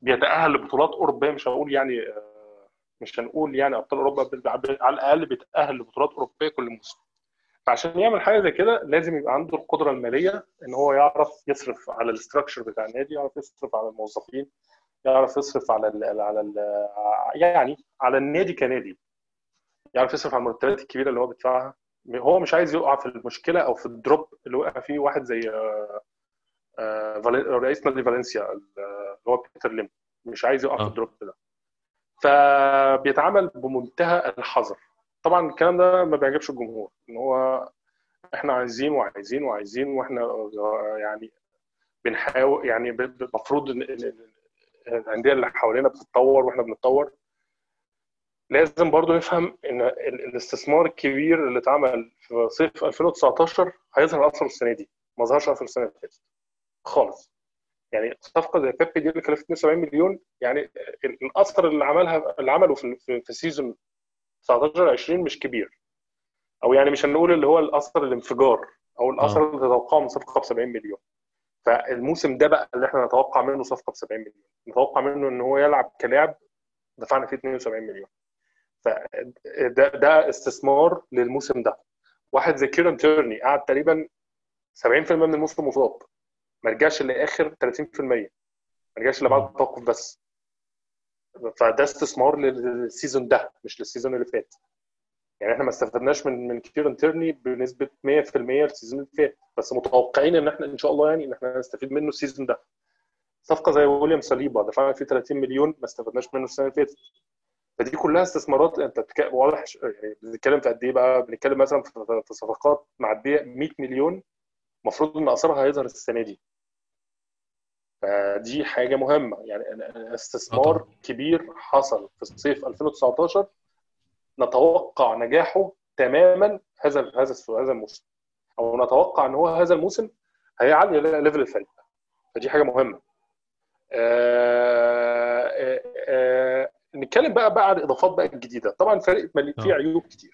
بيتأهل لبطولات أوروبية مش هقول يعني آه مش هنقول يعني أبطال أوروبا على الأقل بيتأهل لبطولات أوروبية كل موسم. فعشان يعمل حاجة زي كده لازم يبقى عنده القدرة المالية إن هو يعرف يصرف على ال structure بتاع النادي يعرف يصرف على الموظفين يعرف يصرف على ال على ال يعني على النادي كنادي يعرف يصرف على المرتبات الكبيرة اللي هو بيدفعها. هو مش عايز يقع في المشكلة أو في ال drop اللي وقع فيه واحد زي رئيس نادي فالنسيا اللي هو بيتر ليم مش عايز يقع في ال drop ده. فبيتعامل بمنتهى الحذر. طبعا الكلام ده ما بيعجبش الجمهور إن هو إحنا عايزين وعايزين وعايزين وإحنا يعني بنحاول يعني المفروض إن الأندية اللي حوالينا بتتطور وإحنا بنتطور. لازم برضو نفهم إن الاستثمار الكبير اللي اتعمل في صيف 2019 هيظهر اثره السنة دي ما ظهرش اثره السنة اللي فاتت. خالص. يعني صفقة زي بيبي دي اللي كلفت 72 مليون يعني الاثر اللي عملها اللي عمله في في سيزون 19 20 مش كبير. أو يعني مش هنقول اللي هو الاثر الانفجار أو الاثر اللي تتوقعه من صفقة ب 70 مليون. فالموسم ده بقى اللي إحنا نتوقع منه صفقة ب 70 مليون. نتوقع منه إن هو يلعب كلاعب دفعنا فيه 72 مليون. فده ده استثمار للموسم ده. واحد زي كيرن تيرني قعد تقريبا 70% من الموسم مصاب ما رجعش لآخر 30% ما رجعش الا بعد التوقف بس. فده استثمار لل season ده مش لل season اللي فات. يعني إحنا ما استفدناش من من كيرن تيرني بنسبة 100% ال season اللي فات. بس متوقعين إن إحنا إن شاء الله يعني إن إحنا نستفيد منه ال season ده. صفقة زي ويليام صليبا دفعنا فيه 30 مليون ما استفدناش منه السنة اللي فاتت. فدي كلها استثمارات انت واضح يعني بنتكلم في قد إيه بقى؟ بنتكلم مثلا في صفقات معدية 100 مليون المفروض إن أثرها هيظهر السنة دي. فدي حاجة مهمة. يعني استثمار طبعا. كبير حصل في صيف 2019 نتوقع نجاحه تماما هذا هذا هذا الموسم. أو نتوقع إن هو هذا الموسم هيعلي ليفل الفريق. فدي حاجة مهمة. آه آه آه نتكلم بقى بقى عن الإضافات بقى الجديدة. طبعا الفريق فيه عيوب كتير.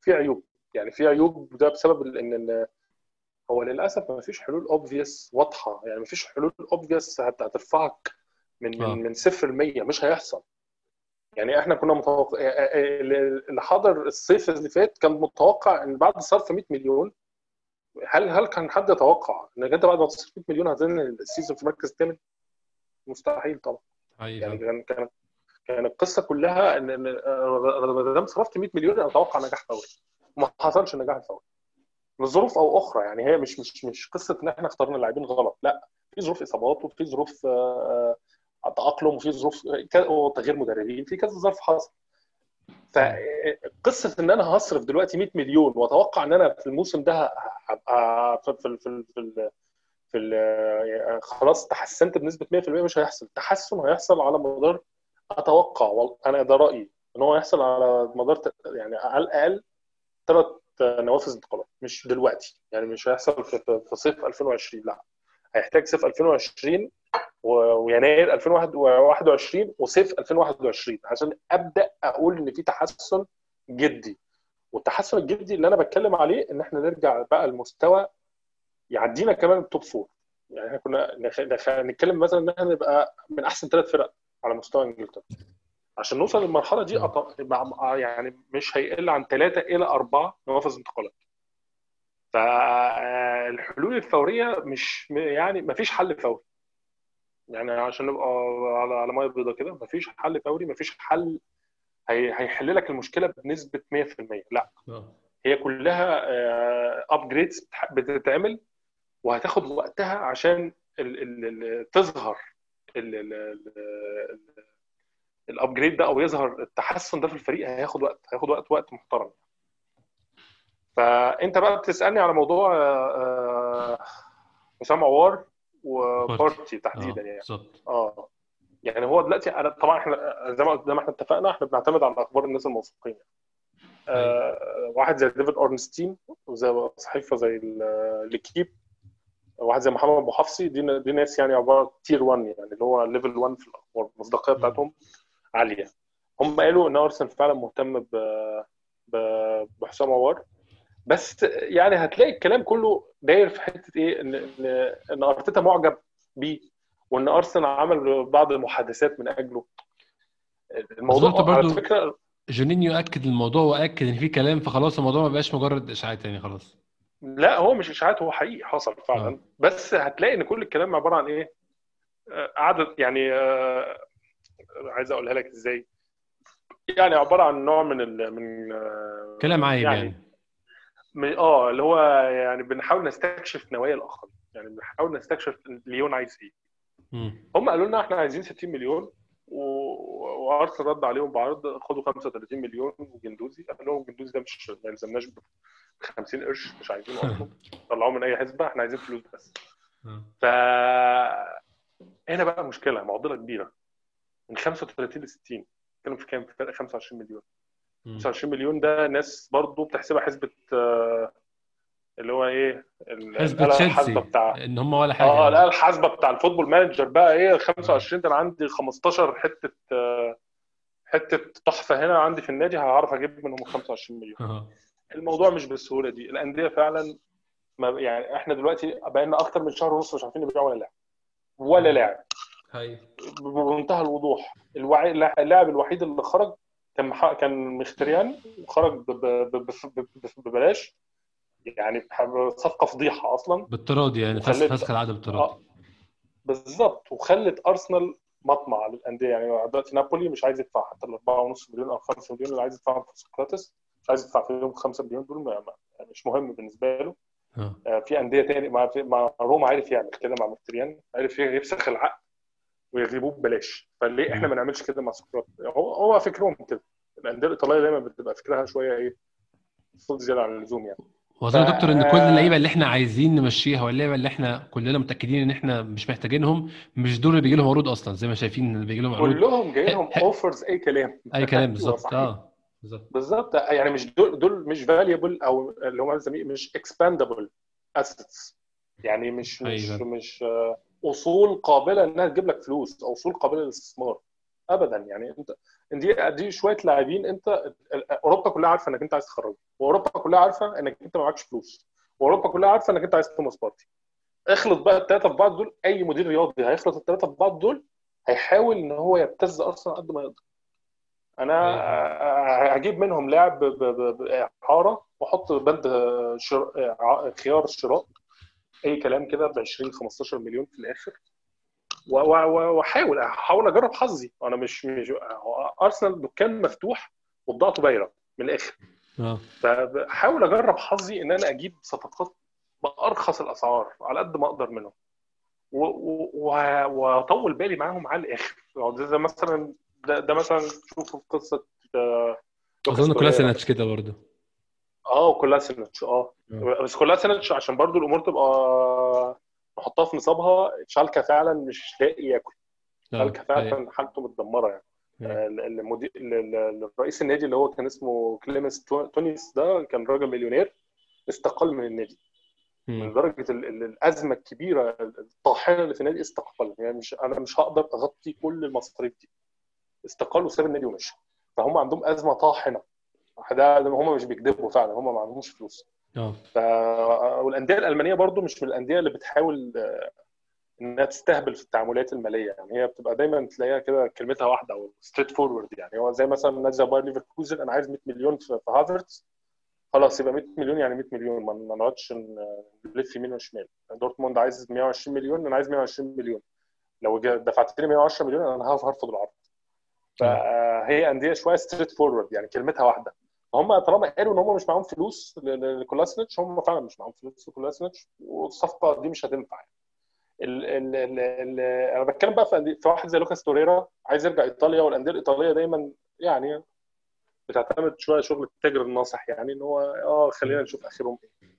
في عيوب. يعني في عيوب ده بسبب ان هو للأسف ما فيش حلول obvious واضحة. يعني ما فيش حلول obvious هترفعك من آه. من من صفر ل 100 مش هيحصل. يعني إحنا كنا متوقع اللي حضر الصيف اللي فات كان متوقع إن بعد صرف 100 مليون هل هل كان حد يتوقع انك انت بعد ما تصرف 100 مليون هتنهي ال season في مركز الثامن؟ مستحيل طبعا. يعني حقيقي كان كانت كان القصة كلها ان ما دام صرفت 100 مليون أنا أتوقع نجاح فوري وما حصلش نجاح فوري لظروف أو أخرى يعني هي مش مش مش قصه ان إحنا اخترنا اللاعبين غلط لا في ظروف اصابات وفي ظروف آه، آه، تاقلم وفي ظروف وتغيير مدربين في كذا ظرف حصل فقصه ان أنا هصرف دلوقتي 100 مليون واتوقع ان أنا في الموسم ده في في في في, في خلاص تحسنت بنسبه 100% مش هيحصل التحسن هيحصل على مدار أتوقع أنا ده رأيي إن هو يحصل على مدار يعني على الأقل ثلاث نوافذ انتقالات مش دلوقتي يعني مش هيحصل في, صيف 2020 لأ هيحتاج صيف 2020 و- ويناير 2021 وصيف 2021 عشان أبدأ أقول إن في تحسن جدي والتحسن الجدي اللي أنا بتكلم عليه إن إحنا نرجع بقى لمستوى يعدينا كمان ال top four يعني إحنا كنا. نتكلم مثلا إن إحنا نبقى من أحسن ثلاث فرق على مستوى إنجلترا. عشان نوصل للمرحلة دي أط... يعني مش هيقل عن ثلاثة إلى أربعة نوافذ انتقالات. فالحلول الفورية مش يعني ما فيش حل فوري. يعني عشان نبقى على على مية بيضاء كده ما فيش حل فوري ما فيش حل هي... هيحل لك المشكلة بنسبة 100% لا. آه. هي كلها upgrades بتتعمل وهتاخد وقتها عشان ال ال ال تظهر ال upgrade ده أو يظهر التحسن ده في الفريق هياخد وقت هياخد وقت وقت محترم. فأنت بقى بتسألني على موضوع آه، حسام عوار وبارتي تحديدا آه، يعني. بالظبط. آه يعني هو دلوقتي أنا طبعا إحنا زي ما زي ما إحنا اتفقنا إحنا بنعتمد على أخبار الناس الموثوقين. آه واحد زي ديفيد أورنستين وزي صحيفة زي ال- ليكيب واحد زي محمد ابو حفصي دي دي ناس يعني عبارة tier 1 يعني اللي هو level 1 في الاخبار المصداقية بتاعتهم عالية. هم قالوا إن ارسنال فعلا مهتم ب بحسام عوار. بس يعني هتلاقي الكلام كله داير في حتة إيه؟ ان ان إن أرتيتا معجب بيه وإن ارسنال عمل بعض المحادثات من أجله. الموضوع أظن على برضو- فكرة جونينيو أكد الموضوع وأكد إن في كلام فخلاص الموضوع ما بقاش مجرد إشاعات يعني خلاص. لا هو مش إشاعات هو حقيقي حصل فعلا. آه. بس هتلاقي إن كل الكلام عبارة عن إيه؟ آه، عدد يعني آه، عايز أقولها لك إزاي؟ يعني عبارة عن نوع من ال من آه، كلام عايم يعني يعني, من آه اللي هو يعني بنحاول نستكشف نوايا الاخرين يعني بنحاول نستكشف ليون عايز إيه. هم قالوا لنا إحنا عايزين 60 مليون. وارسنال رد عليهم بعرض خدوا 35 مليون وجندوزي قال لهم جندوزي ده مش ما يلزمناش ب 50 قرش مش عايزينه <laughs> أصلا طلعوه من أي حسبه إحنا عايزين فلوس بس آه. ف هنا بقى مشكلة معضلة كبيرة من 35 ل 60 كانوا في كام؟ في فرق 25 مليون مم. 25 مليون ده ناس برضو بتحسبها حسبة آه، اللي هو إيه حسبة تشيلسي بتاع إن هم ولا حاجة آه. لا الحاسبه بتاع ال Football Manager بقى إيه 25 ده أنا عندي 15 حتة حتة تحفة هنا عندي في النادي هعرف أجيب منهم 25 مليون آه. الموضوع مش بالسهولة دي الأندية فعلا ما يعني إحنا دلوقتي بقى لنا أكتر من شهر ونص مش عارفين نبيع ولا لاعب ولا لاعب بمنتهى الوضوح الوعي اللاعب الوحيد اللي خرج كان. كان مختريان وخرج ب... ب... ب... ب... ب... ببلاش يعني صفقه فضيحة أصلا. بالطراد يعني فسخ وخليت- فسخ العقد بالطراد آه بالظبط. وخلت أرسنال مطمع للأندية. يعني دلوقتي نابولي مش عايز يدفع حتى ال 4.5 مليون أو 5 مليون اللي عايز يدفعهم في سقراطس. مش عايز يدفع فيهم 5 مليون دول ما- مش مهم بالنسبة له. آه. آه، في أندية تاني مع مع روما عارف يعمل كده مع مختريان عارف يفسخ العقد ويغلبوه ببلاش. فليه إحنا ما نعملش كده مع سقراط هو هو فكرهم كده. الأندية الإيطالية دايما بتبقى فكرها شوية إيه صوت زيادة عن اللزوم يعني. واظن يا دكتور ان كل. اللعيبة اللي إحنا عايزين نمشيها واللعيبه اللي إحنا كلنا متأكدين ان إحنا مش محتاجينهم مش دول اللي بيجي لهم عروض أصلا زي ما شايفين إن بيجي لهم عروض كلهم جاي لهم offers أي كلام أي كلام بالظبط. آه بالظبط يعني مش دول دول مش valuable أو اللي هم مش expendable assets يعني مش مش أيوة. مش آه، أصول قابلة إنها تجيب لك فلوس أو أصول قابلة للاستثمار ابدا. يعني أنت دي دي شوية لاعبين أنت أوروبا كلها عارفة إنك أنت عايز تخرج وأوروبا كلها عارفة إنك أنت ما معكش فلوس وأوروبا كلها عارفة إنك أنت عايز توماس بارتي. اخلط بقى الثلاثه في بعض دول أي مدير رياضي هيخلط الثلاثه في بعض دول هيحاول إن هو يبتز أرسنال قد ما يقدر. أنا. هجيب منهم لاعب باعاره وأحط بند شر... خيار الشراء أي كلام كده ب 20 15 مليون في الآخر. وأحاول أحاول أجرب حظي. أنا مش مش هو أرسنال دكان مفتوح وبضاعته بايرة من الآخر. آه. فبحاول أجرب حظي إن أنا أجيب صفقات بأرخص الأسعار على قد ما أقدر منهم. وأطول بالي معاهم على الآخر. يعني ده مثلا ده, ده مثلا شوفوا في قصة آه، أظن. سنتش كده برضه. آه كلها سنتش آه. آه. بس كلها سنتش عشان برضو الأمور تبقى نحطها في نصابها شالكا فعلا مش لاقي ياكل. شالكا أيوة. فعلا حالته متدمرة يعني. أيوة. آه، المدير ال- ال- رئيس النادي اللي هو كان اسمه كليمنس تو- تونيس ده كان راجل مليونير استقال من النادي. من. درجه ال- ال- الأزمة الكبيرة الطاحنة اللي في النادي استقال يعني مش أنا مش هقدر أغطي كل المصاريف دي. استقال وساب النادي ومشي. فهم عندهم أزمة طاحنة. ده هم مش بيكذبوا فعلا هم ما عندهمش فلوس. ف... والأندية الألمانية برضو مش من الأندية اللي بتحاول آه، إنها تستهبل في التعاملات المالية. يعني هي بتبقى دايما تلاقيها كده كلمتها واحدة أو straightforward يعني. هو زي مثلا نادي زي باير ليفركوزن أنا عايز 100 مليون في هافرتز خلاص يبقى 100 مليون يعني 100 مليون. ما نقعدش نلف يمين وشمال. دورتموند عايز 120 مليون أنا عايز 120 مليون. لو دفعت لي 110 مليون أنا هرف- هرفض العرض. فهي أندية شوية straightforward يعني كلمتها واحدة. هم طالما قالوا إن هم مش معاهم فلوس ل- ل- لكولاسينيتش هم فعلا مش معاهم فلوس لكولاسينيتش والصفقة دي مش هتنفع يعني. ال ال ال ال أنا بتكلم بقى في, واحد زي لوكاس توريرا عايز يرجع إيطاليا والأندية الإيطالية دايما يعني بتعتمد شوية شغل التاجر الناصح يعني إن هو آه خلينا نشوف آخرهم إيه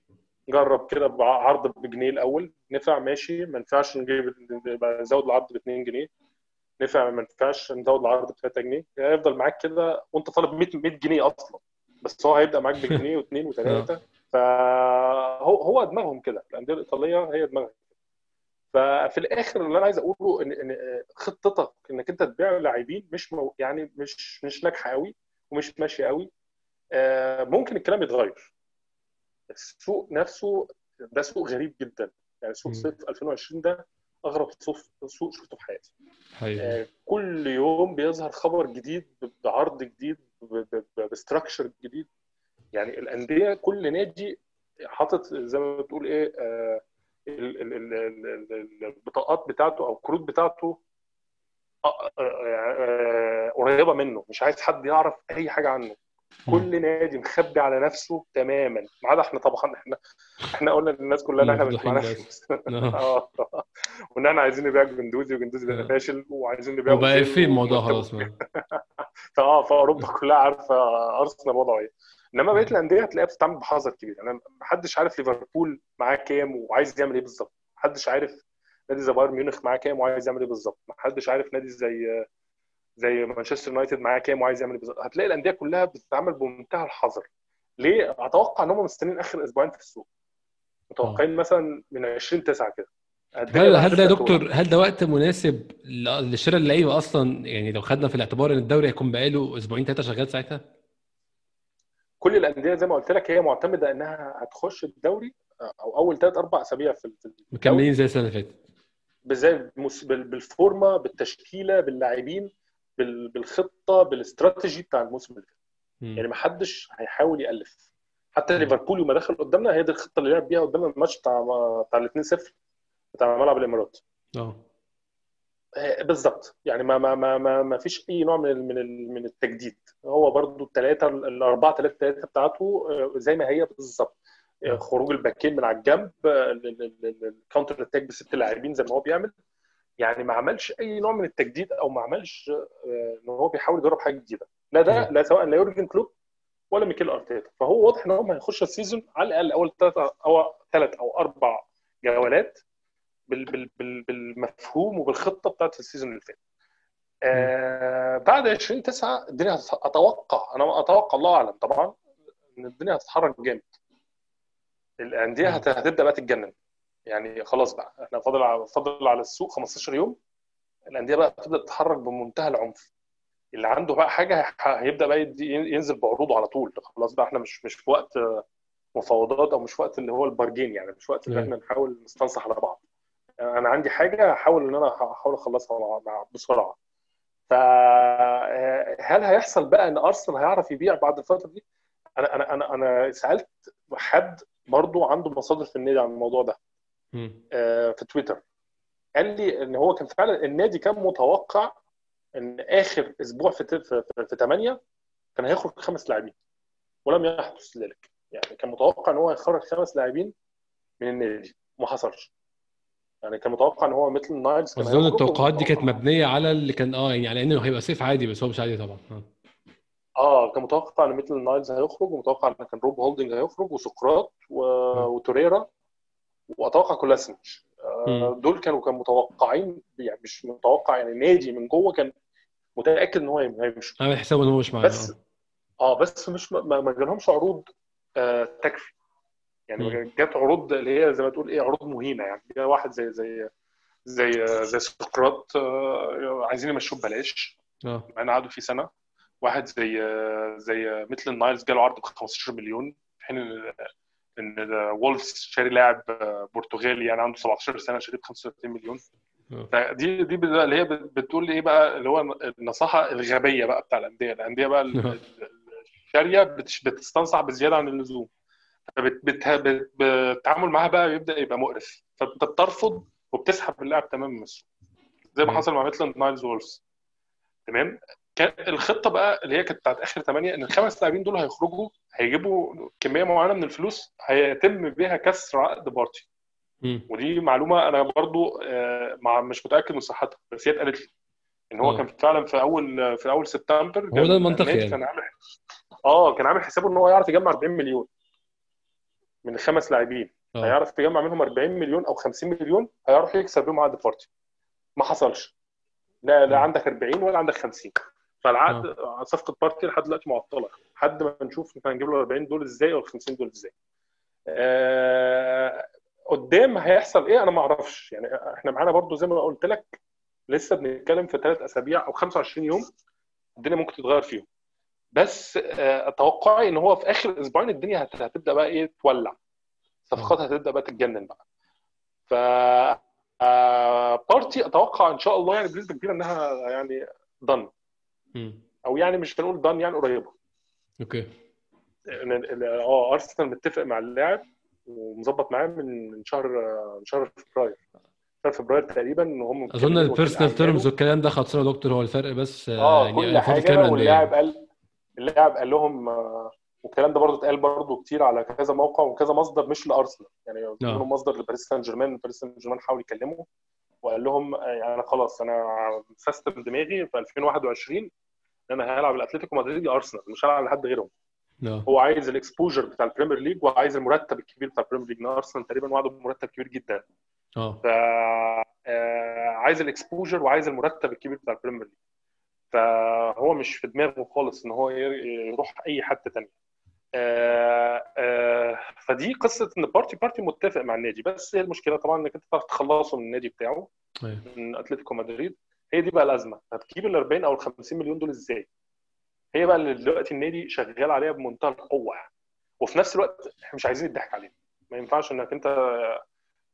جرب كده بعرض بجنيه الأول نفع ماشي ما نفعش نجيب نزود العرض ب 2 جنيه نفع ما نفعش نزود العرض ب 3 جنيه هيفضل معاك كده وأنت طالب 100 100 جنيه أصلا بس هو هيبدأ معاك بجنيه <laughs> واثنين وثلاثه فهو هو دماغهم كده. الأندية الإيطالية هي دماغها. ففي الآخر اللي أنا عايز أقوله ان إن خطتك إنك أنت تبيع لاعبين مش مو يعني مش مش ناجحة قوي ومش ماشية قوي آه، ممكن الكلام يتغير. السوق نفسه ده سوق غريب جدا. يعني سوق. صيف 2020 ده أغرب سوق شفته في حياتي. حقيقي. آه، كل يوم بيظهر خبر جديد بعرض جديد بستراكشر جديد. يعني الأندية كل نادي حاطط زي ما بتقول إيه آه، ال- ال- ال- ال- ال- البطاقات بتاعته أو الكروت بتاعته آه، قريبة منه مش عايز حد يعرف أي حاجة عنه. كل نادي مخبي على نفسه تماما. ما عدا إحنا طبعا إحنا إحنا قلنا للناس كلها إن إحنا مش معانا. فلوس. آه. <laughs> آه. وإن إحنا عايزين نبيع جندوزي وجندوزي بقى آه. فاشل وعايزين نبيع وبقى في الموضوع خلاص. فاه <laughs> فأوروبا كلها عارفة أرسنال وضعه إيه. إنما بقية الأندية هتلاقيها بتتعامل بحذر كبير. يعني محدش عارف ليفربول معاه كام وعايز يعمل إيه بالظبط. محدش عارف نادي زي بايرن ميونخ معاه كام وعايز يعمل إيه بالظبط. محدش عارف نادي زي زي مانشستر يونايتد معاه كام وعايز يعمل بالظبط هتلاقي الأندية كلها بتتعامل بمنتهى الحذر ليه؟ أتوقع إن هم مستنيين آخر أسبوعين في السوق. متوقعين مثلا من 20 9 كده. هل هل ده يا. دكتور هل ده وقت مناسب لشراء اللعيبة أصلا؟ يعني لو خدنا في الاعتبار إن الدوري هيكون بقاله أسبوعين ثلاثة شغال ساعتها؟ كل الأندية زي ما قلت لك هي معتمدة إنها هتخش الدوري أو أول ثلاث أربع أسابيع في مكملين زي السنة اللي فاتت. بالفورمة بالتشكيلة باللاعبين. بال- بالخطة بالاستراتيجي بتاع الموسم اللي فات. يعني ما حدش هيحاول يألف. حتى ليفربول يوم ما دخل قدامنا هي دي الخطة اللي لعب بيها قدامنا الماتش بتاع بتاع ال 2-0 بتاع ملعب الإمارات. آه. آه، بالظبط. يعني ما ما ما ما, ما فيش أي نوع من من من التجديد. هو برضو الثلاثه الأربعة ثلاثة ثلاثة بتاعته آه، زي ما هي بالظبط. آه، خروج الباكين من على الجنب ال- ال- ال- ال counter attack بست لاعبين زي ما هو بيعمل. يعني ما عملش أي نوع من التجديد أو ما عملش آه، إن هو بيحاول يجرب حاجة جديدة لا ده. لا سواء لا يورجن كلوب ولا ميكيل أرتيتا فهو واضح إن هم هيخشوا ال season على الأقل أول ثلاث أو ثلاث أو أربع جولات بال بال بال بالمفهوم وبالخطة بتاعت ال season اللي فات. آه بعد 20 9 الدنيا أتوقع أنا أتوقع الله أعلم طبعا إن الدنيا هتتحرك جامد. الأندية هتبدأ بقى تتجنن. يعني خلاص بقى إحنا فاضل على فاضل على السوق 15 يوم الأندية بقى تبدأ تتحرك بمنتهى العنف. اللي عنده بقى حاجة هيبدأ بقى ينزل بعروضه على طول. خلاص بقى إحنا مش مش في وقت مفاوضات أو مش وقت اللي هو البارجين يعني مش وقت أيوة. إحنا نحاول نستنصح على بعض. أنا عندي حاجة هحاول إن أنا هحاول أخلصها بسرعة. فهل هيحصل بقى إن أرسنال هيعرف يبيع بعد الفترة دي؟ أنا أنا أنا أنا سألت حد برضو عنده مصادر في النادي عن الموضوع ده. في تويتر. قال لي إن هو كان فعلا النادي كان متوقع إن آخر أسبوع في في, في, في 8 كان هيخرج خمس لاعبين. ولم يحدث ذلك. يعني كان متوقع إن هو يخرج خمس لاعبين من النادي. ما حصلش. يعني كان متوقع إن هو مثل نايلز كان أظن هيخرج التوقعات دي كانت مبنية على اللي كان آه يعني على إنه هيبقى صيف عادي بس هو مش عادي طبعا. آه. آه كان متوقع إن مثل نايلز هيخرج ومتوقع إن كان روب هولدنج هيخرج وسقراط و... وتوريرا وأتوقع كولاسينش آه. دول كانوا كانوا متوقعين يعني مش متوقع يعني النادي من جوه كان متأكد إن هو هيمشي. عامل حسابه إن هو مش معانا. بس. آه بس مش ما, ما جالهمش عروض آه تكفي. يعني. جات عروض اللي هي زي ما تقول إيه عروض مهينة يعني. جه واحد زي زي زي زي سقراط آه عايزين يمشوه ببلاش. آه. مع إن قعدوا فيه سنة. واحد زي زي ميتلاند نايلز جاله عرض ب 15 مليون في حين إن وولفز شاري لاعب برتغالي يعني عنده 17 سنة شاريه ب 35 مليون. آه. دي بقى اللي هي بتقول إيه بقى؟ اللي هو النصيحة الغبية بقى بتاع الأندية. الأندية بقى ال- الشارية بتستنصح بزيادة عن اللزوم. فالتعامل معاها بقى بيبدا يبقى مقرف. فأنت بترفض وبتسحب اللاعب تماما من السوق زي ما. حصل مع ميتلاند نايلز وولفز. تمام؟ الخطة بقى اللي هي كانت بتاعت آخر ثمانية إن الخمس لاعبين دول هيخرجوا هيجيبوا كمية معينة من الفلوس هيتم بيها كسر عقد بارتي. ودي معلومة أنا برضو آه، مع مش متأكد من صحتها بس هي اتقالت لي إن هو آه. كان فعلا في أول في أول سبتمبر هو ده المنطقي يعني. كان عامل آه كان عامل حسابه إن هو يعرف يجمع 40 مليون من الخمس لاعبين آه هيعرف يجمع منهم 40 مليون أو 50 مليون هيعرف يكسر بيهم عقد بارتي ما حصلش لا لا. عندك 40 ولا عندك 50 فالعقد صفقة بارتي لحد دلوقتي معطلة. لحد ما نشوف إحنا هنجيب له 40 دول إزاي أو ال 50 دول إزاي. آه قدام هيحصل إيه؟ أنا ما أعرفش. يعني إحنا معانا برضو زي ما قلت لك لسه بنتكلم في ثلاث أسابيع أو 25 يوم الدنيا ممكن تتغير فيهم. بس آه توقعي إن هو في آخر أسبوعين الدنيا هت- هتبدأ بقى إيه؟ تولع. صفقات هتبدأ بقى تتجنن بقى. ف آه بارتي أتوقع إن شاء الله يعني بنسبة كبيرة إنها يعني done. أو يعني مش هنقول done يعني قريبة. أوكي. إن- آه أرسنال متفق مع اللاعب ومظبط معاه من شهر من شهر فبراير. شهر فبراير تقريبا إن هم أظن ال personal. terms والكلام ده خلصنا يا دكتور هو الفرق بس آه يعني كل حاجة واللاعب. قال اللاعب قال لهم آه، والكلام ده برضه اتقال برضه كتير على كذا موقع وكذا مصدر مش لأرسنال. يعني منهم مصدر لباريس سان جيرمان باريس سان جيرمان حاول يكلمه وقال لهم آه، يعني أنا خلاص أنا سيستم دماغي في 2021 ان أنا هلعب لاتلتيكو مدريد يا ارسنال مش هلعب لحد غيرهم. آه هو عايز ال exposure بتاع البريمير ليج وعايز المرتب الكبير بتاع البريمير ليج أرسنال تقريبا وعده بمرتب كبير جدا. آه. ف آه، عايز ال exposure وعايز المرتب الكبير بتاع البريمير ليج. فهو مش في دماغه خالص إن هو ير- يروح أي حد تاني آه، آه، فدي قصة إن بارتي بارتي متفق مع النادي. بس هي المشكلة طبعا إنك أنت تعرف تخلصه من النادي بتاعه أيوة. من أتلتيكو مدريد. هي دي بقى الأزمة. هتجيب ال 40 أو ال 50 مليون دول إزاي؟ هي بقى اللي دلوقتي النادي شغال عليها بمنتهى القوة يعني. وفي نفس الوقت إحنا مش عايزين يضحك علينا ما ينفعش إنك أنت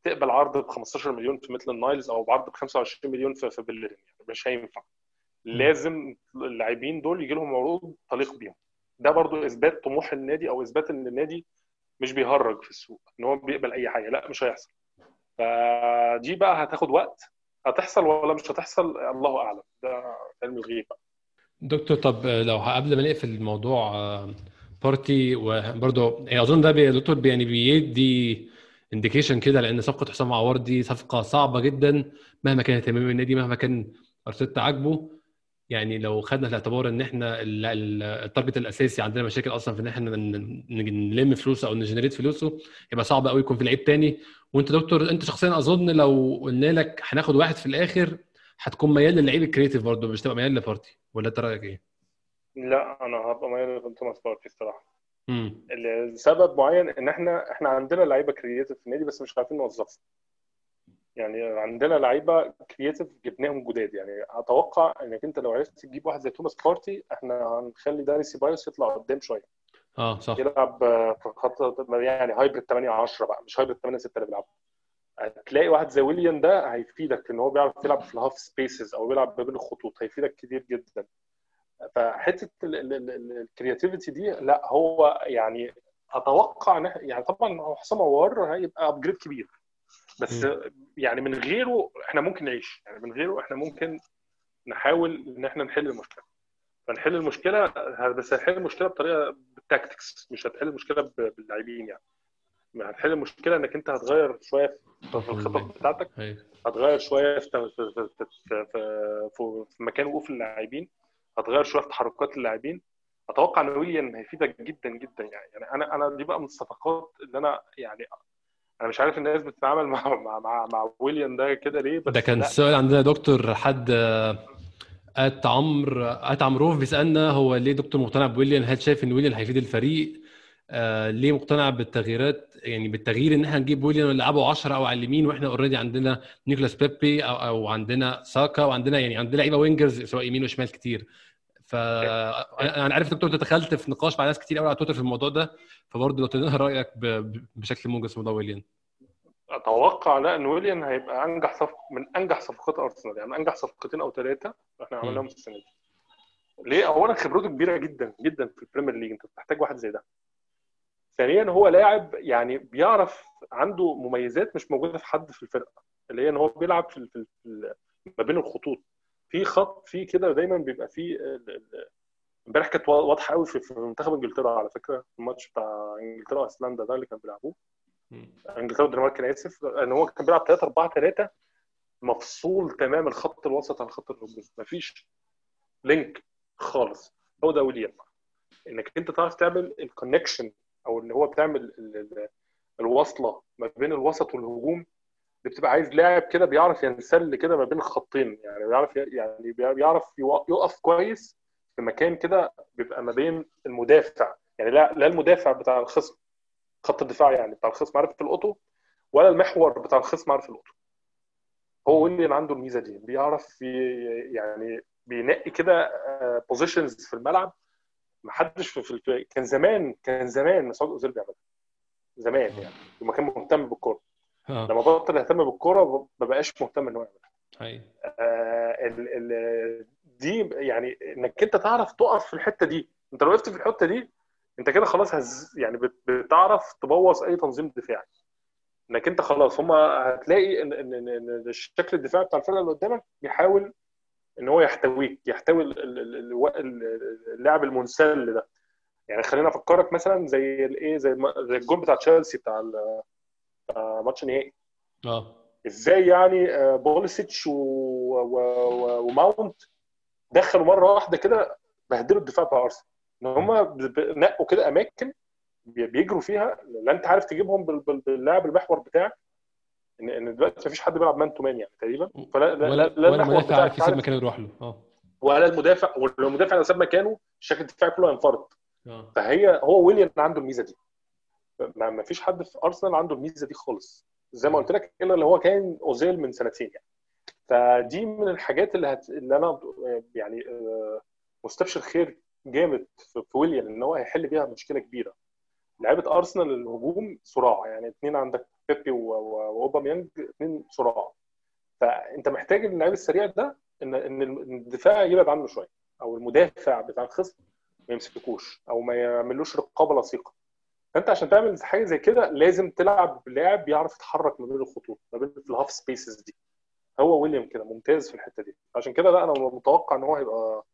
تقبل عرض ب 15 مليون في ميتلاند نايلز أو بعرض ب 25 مليون في في بلرين يعني مش هينفع. لازم اللاعبين دول يجي لهم عروض تليق بيهم. ده برضو إثبات طموح النادي أو إثبات إن النادي مش بيهرج في السوق إن هو بيقبل أي حاجة. لأ مش هيحصل. فدي بقى هتاخد وقت. هتحصل ولا مش هتحصل الله أعلم ده علم الغيب. دكتور طب لو قبل ما نقفل الموضوع آه، بارتي وبرضه يعني أظن ده دكتور يعني بيدي indication كده لأن صفقة حسام عوار دي صفقة صعبة جدا مهما كان اهتمام النادي مهما كان أرتيتا عاجبه يعني لو خدنا في الاعتبار إن إحنا ال- ال- ال target الأساسي عندنا مشاكل أصلا في إن إحنا نلم فلوسه أو ن generate فلوسه يبقى صعب قوي يكون في لعيب تاني. وأنت دكتور أنت شخصيا أظن لو قلنا لك هناخد واحد في الآخر هتكون ميال للعيب ال creative برضه مش تبقى ميال لبارتي ولا أنت رأيك إيه؟ لا أنا هبقى مايل لتوماس بارتي الصراحة. لسبب معين إن إحنا إحنا عندنا لعيبة creative في النادي بس مش عارفين نوظفهم. يعني عندنا لعيبة creative جبناهم جداد. يعني أتوقع إنك أنت لو عرفت تجيب واحد زي توماس بارتي إحنا هنخلي داني سيبايوس يطلع قدام شوية. آه صح. يلعب في خط يعني hybrid 8 10 بقى مش hybrid 8 6 اللي بيلعب هتلاقي واحد زي ويليان ده هيفيدك إن هو بيعرف يلعب في ال half spaces أو بيلعب ما بين الخطوط هيفيدك كتير جدا. فحتة ال creativity دي لا هو يعني أتوقع يعني طبعا حسام عوار هيبقى upgrade كبير. بس. يعني من غيره إحنا ممكن نعيش. يعني من غيره إحنا ممكن نحاول إن إحنا نحل المشكلة. فنحل المشكلة بس هنحل المشكلة بطريقة بال tactics مش هتحل المشكلة باللاعبين يعني. هتحل المشكلة إنك أنت هتغير شوية في الخطط بتاعتك أيوة. هتغير شوية في في في في, في, مكان وقوف اللاعبين هتغير شوية في تحركات اللاعبين. أتوقع إن ويليان هيفيدك جدا جدا يعني يعني. أنا أنا دي بقى من الصفقات اللي أنا يعني أنا مش عارف الناس بتتعامل مع <laughs> مع مع, مع ويليان ده كده ليه بس ده كان لا. السؤال عندنا دكتور حد آه، at عمرو at عمروف بيسألنا هو ليه دكتور مقتنع بويليان هل شايف إن ويليان هيفيد الفريق؟ آه ليه مقتنع بالتغييرات؟ يعني بالتغيير إن إحنا نجيب ويليان ونلعبه 10 أو على اليمين وإحنا already عندنا نيكولاس بيبي أو أو عندنا ساكا وعندنا يعني عندنا لعيبة wingers سواء يمين وشمال كتير. ف أنا أنا عارف دكتور انت دخلت في نقاش مع ناس كتير قوي على تويتر في الموضوع ده فبرضه لو تدينا <laughs> رأيك بشكل موجز في موضوع ويليان. أتوقع لا إن ويليان هيبقى أنجح صفقه من أنجح صفقات أرسنال يعني أنجح صفقتين أو ثلاثة إحنا عملناهم السنة دي. ليه؟ اولا خبرته كبيرة جدا جدا في ال Premier League أنت بتحتاج واحد زي ده. ثانيا هو لاعب يعني بيعرف عنده مميزات مش موجودة في حد في الفرقة اللي هي إن هو بيلعب في, ما بين الخطوط. في خط في كده دايما بيبقى في ال- ال- امبارح كانت واضحة قوي في منتخب إنجلترا على فكرة الماتش بتاع إنجلترا وأيسلندا ده اللي كانوا بيلعبوه. إنجلترا والدنمارك أنا آسف إن هو كان بيلعب 3 4 3 مفصول تمام الخط الوسط عن خط الهجوم. مفيش link خالص. هو ده ويليام إنك أنت تعرف تعمل ال connection أو اللي هو بتعمل ال- ال- الوصلة ما بين الوسط والهجوم بتبقى عايز لاعب كده بيعرف ينسل كده ما بين الخطين. يعني بيعرف يعني بيعرف يقف كويس في مكان كده بيبقى ما بين المدافع. يعني لا لا المدافع بتاع الخصم خط الدفاع يعني بتاع الخصم عارف القطو ولا المحور بتاع الخصم عارف القطو هو ويليام عنده الميزة دي بيعرف يعني بينقي كده بوزيشنز في الملعب. ما حدش في, في كان زمان كان زمان مسعود أوزيل بيعملها. زمان يعني لما كان مهتم بالكورة. آه. لما بطل يهتم بالكورة ما بقاش مهتم ان هو يعملها آه ال ال دي يعني إنك أنت تعرف تقف في الحتة دي. أنت لو وقفت في الحتة دي أنت كده خلاص هز يعني بت- بتعرف تبوظ أي تنظيم دفاعي. إنك أنت خلاص هم هتلاقي ان ان ان إن الشكل الدفاعي بتاع الفرقة اللي قدامك بيحاول إن هو يحتويك يحتوي ال- ال- ال- ال- اللاعب المنسل ده. يعني خلينا أفكرك مثلا زي الايه زي زي الجول بتاع تشيلسي بتاع ماتش النهائي آه. إزاي يعني آه، بوليسيتش و... و... و... وماونت دخلوا مرة واحدة كده بهدلوا الدفاع بتاع أرسنال. إن هم نقوا كده أماكن بي- بيجروا فيها لا أنت عارف تجيبهم بال- بال- باللاعب المحور بتاعك. ان إن دلوقتي مفيش حد بيلعب man to man يعني تقريبا. فلا لا, ولا لا ولا المحور مدافع بتاعك عارف يسيب مكانه يروح له. آه. ولا المدافع ولو المدافع لو ساب مكانه الشكل الدفاعي كله هينفرط. آه. فهي هو ويليام عنده الميزة دي. ما فيش حد في أرسنال عنده الميزة دي خالص. زي ما قلت لك الا اللي هو كان أوزيل من سنتين يعني. فدي من الحاجات اللي هت... اللي أنا يعني آه، مستبشر خير جامد في ويليام إن هو هيحل بيها مشكلة كبيرة. لعيبة أرسنال الهجوم صراع يعني. اثنين عندك بيبي وأوباميانج اثنين صراع. فأنت محتاج اللعيب السريع ده ان إن الدفاع يبعد عنه شوية أو المدافع بتاع الخصم ما يمسكوش أو ما يعملوش رقابة لصيقة. فأنت عشان تعمل حاجة زي كده لازم تلعب بلاعب بيعرف يتحرك ما بين الخطوط ما بين ال half spaces دي. هو ويليام كده ممتاز في الحتة دي. عشان كده لا أنا متوقع إن هو هيبقى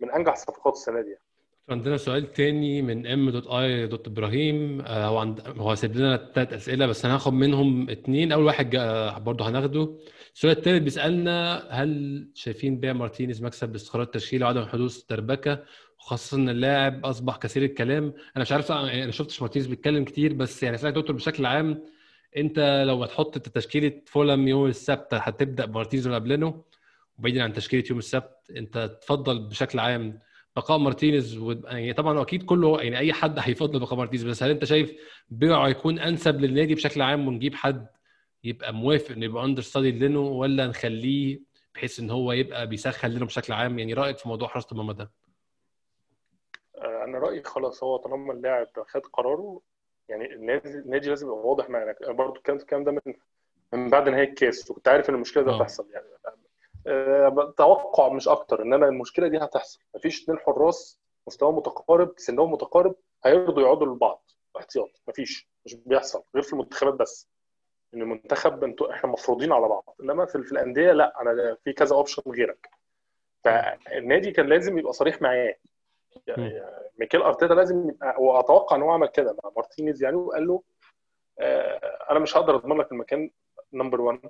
من أنجح صفقات السنة دي يعني. عندنا سؤال تاني من M dot A dot إبراهيم. آه، هو عند... هو سايب لنا ثلاث أسئلة بس أنا هاخد منهم اتنين. أول واحد جا... برضه هناخده. السؤال التالت بيسألنا هل شايفين بيع مارتينيز مكسب باستقرار التشكيلة وعدم حدوث دربكه وخاصه إن اللاعب أصبح كثير الكلام. أنا مش عارف يعني أنا شفتش مارتينيز بيتكلم كتير بس يعني اسالك دكتور بشكل عام أنت لو هتحط تشكيلة فولهام يوم السبت هتبدأ بمارتينيز ولا بلينو وبعيدا عن تشكيلة يوم السبت أنت تفضل بشكل عام بقاء مارتينيز و... يعني طبعا أكيد كله يعني أي حد هيفضل بقاء مارتينيز. بس هل أنت شايف بيعه يكون أنسب للنادي بشكل عام ونجيب حد يبقى موافق إنه يبقى understudy لينو ولا نخليه بحيث إن هو يبقى بيسخن لينو بشكل عام؟ يعني رأيك في موضوع حراسة المرمى ده؟ أنا رأيي خلاص هو طالما اللاعب خد قراره يعني النادي النادي لازم يبقى واضح معانا. أنا برضه كان الكلام ده من من بعد نهاية الكاس وكنت عارف إن المشكلة دي آه. هتحصل يعني. أه توقع مش أكتر ان أنا المشكلة دي هتحصل. مفيش اتنين حراس مستوى متقارب سنهم متقارب هيرضوا يقعدوا لبعض. احتياط مفيش. مش بيحصل. غير في المنتخبات بس. إن المنتخب أنتوا إحنا مفروضين على بعض. إنما في, في الأندية لا. أنا في كذا اوبشن غيرك. فالنادي كان لازم يبقى صريح معاه. يعني ميكيل أرتيتا لازم يبقى وأتوقع إن هو عمل كده مع مارتينيز يعني وقال له آه، أنا مش هقدر أضمن لك المكان number 1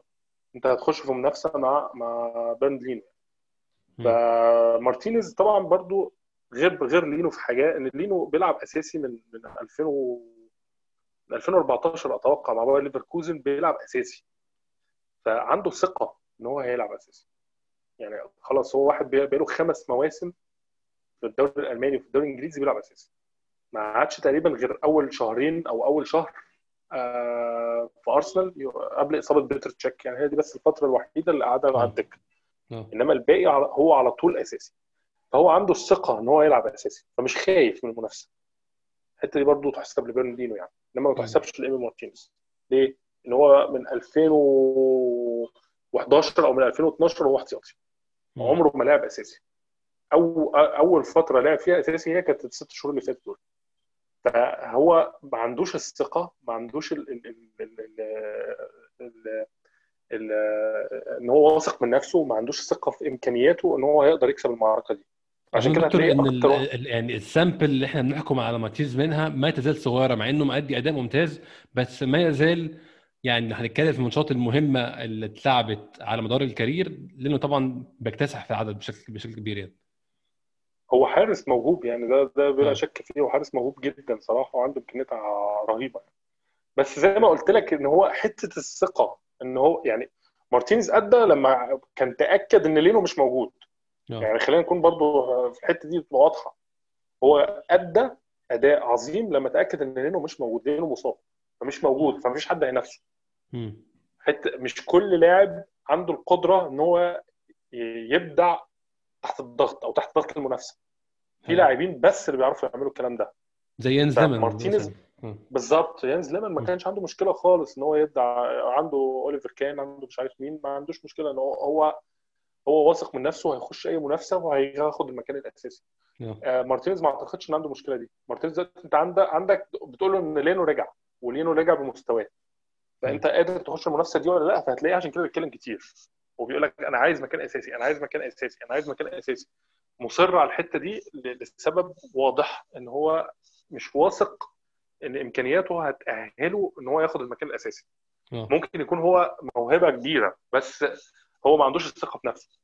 أنت هتخش في منافسة مع مع بيرند لينو. فمارتينيز طبعا برضو غير غير لينو في حاجة إن لينو بيلعب أساسي من من 2000 و... من 2014 أتوقع مع باير ليفركوزن بيلعب أساسي. فعنده ثقة إن هو هيلعب أساسي. يعني خلاص هو واحد بقاله خمس مواسم في الدوري الألماني وفي الدوري الإنجليزي بيلعب أساسي. ما عادش تقريبا غير أول شهرين أو أول شهر آه، في أرسنال قبل إصابة بيتر تشيك. يعني هي دي بس الفترة الوحيدة اللي قعدها على الدكه آه. إنما الباقي هو على طول أساسي. فهو عنده الثقة إن هو يلعب أساسي. فمش خايف من المنافسة. الحتة دي برضو تحسب لبيرند لينو يعني. إنما ما. تحسبش لإيمي مارتينيز. ليه؟ إن هو من 2011 أو من 2012 هو احتياطي. عمره ما لعب أساسي. أو أول فترة لعب فيها أساسي هي كانت الست شهور اللي فاتوا دول. فهو ما عندوش الثقة ما عندوش ال ال ال ال ال ال إن هو واثق من نفسه وما عندوش ثقة في إمكانياته إن هو هيقدر يكسب المعركة دي. عشان كده دكتور إن ال... ال- يعني ال sample اللي إحنا بنحكم على مارتينيز منها ما تزال صغيرة مع إنه مؤدي أداء ممتاز بس ما يزال يعني هنتكلم في الماتشات المهمة اللي اتلعبت على مدار ال career لأنه طبعا بيكتسح في العدد بشكل بشكل كبير يعني. هو حارس موهوب يعني ده ده بلا آه. شك فيه هو حارس موهوب جدا صراحة وعنده امكانيات رهيبة بس زي ما قلت لك إن هو حتة الثقة إن هو يعني مارتينيز أدى لما كان تأكد إن لينو مش موجود. آه. يعني خلينا نكون برضو في الحتة دي تبقى واضحة. هو أدى أداء عظيم لما تأكد إن لينو مش موجود لينو مصاب فمش موجود فمفيش حد هينافسه. حتة مش كل لاعب عنده القدرة إن هو يبدع تحت الضغط أو تحت ضغط المنافسة. في أيوه. لاعبين بس اللي بيعرفوا يعملوا الكلام ده. زي فمارتينيز مثلا. آه بالظبط. يانز ليمان ما. كانش عنده مشكلة خالص إن هو يبدع عنده أوليفر كان عنده مش عارف مين ما عندوش مشكلة إن هو هو هو واثق من نفسه هيخش أي منافسة وهياخد المكان الأساسي. آه آه، مارتينيز ما أعتقدش إن عنده المشكلة دي. مارتينيز أنت عندك عندك بتقول له إن لينو رجع ولينو رجع بمستواه. فأنت. قادر تخش المنافسة دي ولا لأ؟ فهتلاقيه عشان كده بيتكلم كتير. وبيقول لك أنا عايز مكان أساسي أنا عايز مكان أساسي أنا عايز مكان أساسي. مصر على الحتة دي لسبب واضح إن هو مش واثق إن إمكانياته هتأهله إن هو ياخد المكان الأساسي. آه. ممكن يكون هو موهبة كبيرة بس هو ما عندوش الثقة في نفسه.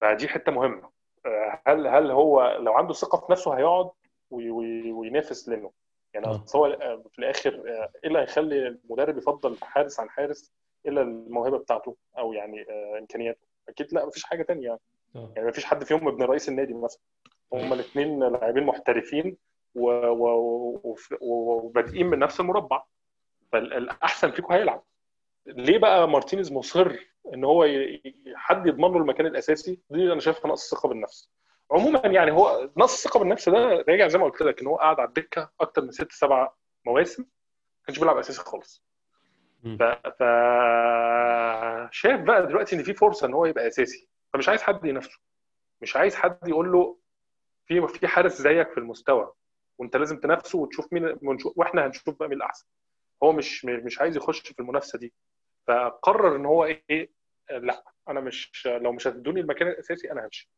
فدي حتة مهمة. آه، هل هل هو لو عنده ثقه في نفسه هيقعد وي- وي- وينافس لينو يعني أصل هو آه، في الآخر آه، إيه اللي هيخلي المدرب يفضل حارس عن حارس؟ إلا الموهبة بتاعته أو يعني آه، إمكانياته. أكيد لا مفيش حاجة تانية يعني. آه. يعني مفيش حد فيهم ابن رئيس النادي مثلا. هما الاثنين لاعبين محترفين وبادئين من نفس المربع. فالأحسن فيكم هيلعب. ليه بقى مارتينيز مصر إن هو ي- حد يضمن له المكان الأساسي؟ دي أنا شايفها نقص ثقة بالنفس. عموما يعني هو نقص الثقه بالنفس ده راجع زي ما قلت لك إن هو قاعد على الدكة أكتر من ست سبع مواسم. ما كانش بيلعب أساسي خالص. ف... شايف بقى دلوقتي إن في فرصة إن هو يبقى أساسي. فمش عايز حد ينافسه. مش عايز حد يقول له في في حارس زيك في المستوى وأنت لازم تنافسه وتشوف مين وإحنا هنشوف بقى مين الأحسن. هو مش مش عايز يخش في المنافسة دي. فقرر إن هو إيه لأ أنا مش لو مش هتدوني المكان الأساسي أنا همشي.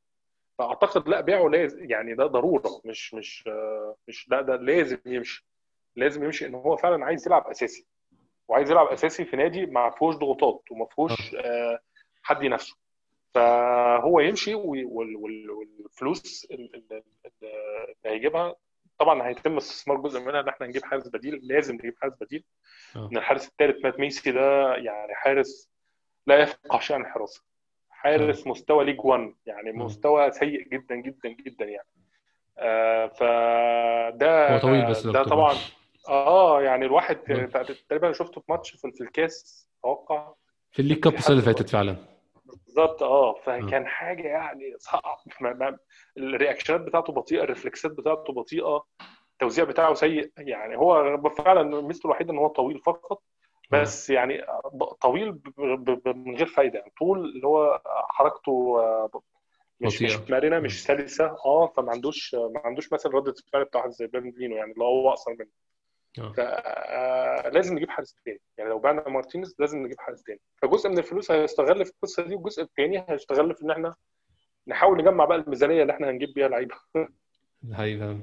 فأعتقد لأ بيعه لازم يعني ده ضرورة. مش مش مش لأ ده لازم يمشي. لازم يمشي إن هو فعلا عايز يلعب أساسي. وعايز يلعب أساسي في نادي ما فيهوش ضغوطات وما فيهوش آه، حد ينافسه. فهو يمشي وال- وال- وال- والفلوس ال- ال- ال- اللي هيجيبها طبعا هيتم استثمار جزء منها إن إحنا نجيب حارس بديل لازم نجيب حارس بديل. آه. إن الحارس الثالث مات ميسي ده يعني حارس لا يفقه شأن الحراسه حارس مستوى ليج 1 يعني مستوى سيء جدا جدا جدا يعني. آه فده هو طويل بس ده طبعا آه يعني الواحد تقريبا شفته في ماتش في الكاس أتوقع. في ال league السنة اللي فاتت فعلا. بالظبط آه فكان حاجة يعني صعب. <laughs> الرياكشنات بتاعته بطيئة الرفلكسات بتاعته بطيئة التوزيع بتاعه سيء. يعني هو فعلا ميزته الوحيدة إن هو طويل فقط بس يعني طويل من غير فايدة. يعني طول اللي هو حركته آه، مش مش. مرنة مش سلسة آه فما عندوش ما عندوش مثلا ردة الفعل بتاع زي بيرند لينو يعني اللي هو أقصر منه. آه. فلازم نجيب حارس تاني. يعني لو بعنا مارتينيز لازم نجيب حارس تاني. فجزء من الفلوس هيستغل في القصة دي والجزء التاني هيستغل في إن إحنا نحاول نجمع بقى الميزانية اللي إحنا هنجيب بيها لعيبة. <laughs> هيبقى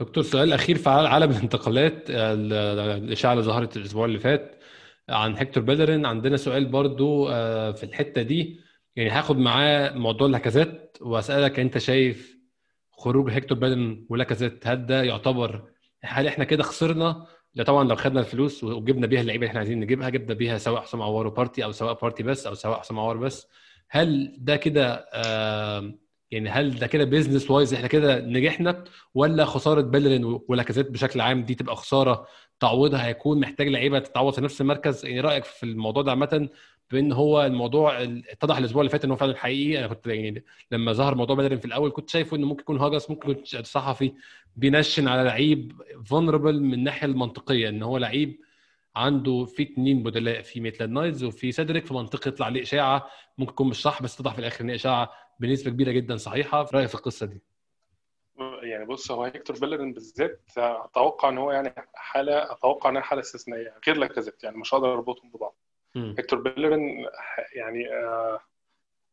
دكتور سؤال أخير في عالم <laughs> الانتقالات ال- الإشاعة اللي ظهرت الأسبوع اللي فات عن هيكتور بيلرين. عندنا سؤال برضو آه، في الحتة دي. يعني هاخد معاه موضوع لاكازيت وأسألك أنت شايف خروج هيكتور بيلرين ولاكازيت هل ده يعتبر هل إحنا كده خسرنا؟ لا طبعا لو خدنا الفلوس وجبنا بيها اللعيبة اللي إحنا عايزين نجيبها جبنا بيها سواء حسام عوار وبارتي أو سواء بارتي بس أو سواء حسام عوار بس. هل ده كده يعني هل ده كده business wise إحنا كده نجحنا؟ ولا خسارة بيلرين ولاكازيت بشكل عام دي تبقى خسارة تعويضها هيكون محتاج لعيبة تتعوض في نفس المركز؟ يعني رأيك في الموضوع ده عامة؟ بما إن هو الموضوع اتضح الأسبوع اللي فات إن هو فعلا حقيقي. أنا كنت يعني لما ظهر موضوع بيلرين في الأول كنت شايفه إنه ممكن يكون هاجس ممكن يكون صحفي بينشن على لعيب vulnerable من الناحيه المنطقية إن هو لعيب عنده في اثنين بدلاء في ميتلاند نايلز وفي سيدريك في منطقه يطلع عليه إشاعة ممكن تكون مش صح بس اتضح في الآخر إن إشاعة بنسبة كبيرة جدا صحيحة. في رأيك في القصة دي؟ يعني بص هو هيكتور بيلرين بالذات أتوقع إن هو يعني حالة أتوقع إنها حالة استثنائية غير لاكازيت يعني مش هقدر أربطهم ببعض. هيكتور بيلرين يعني آه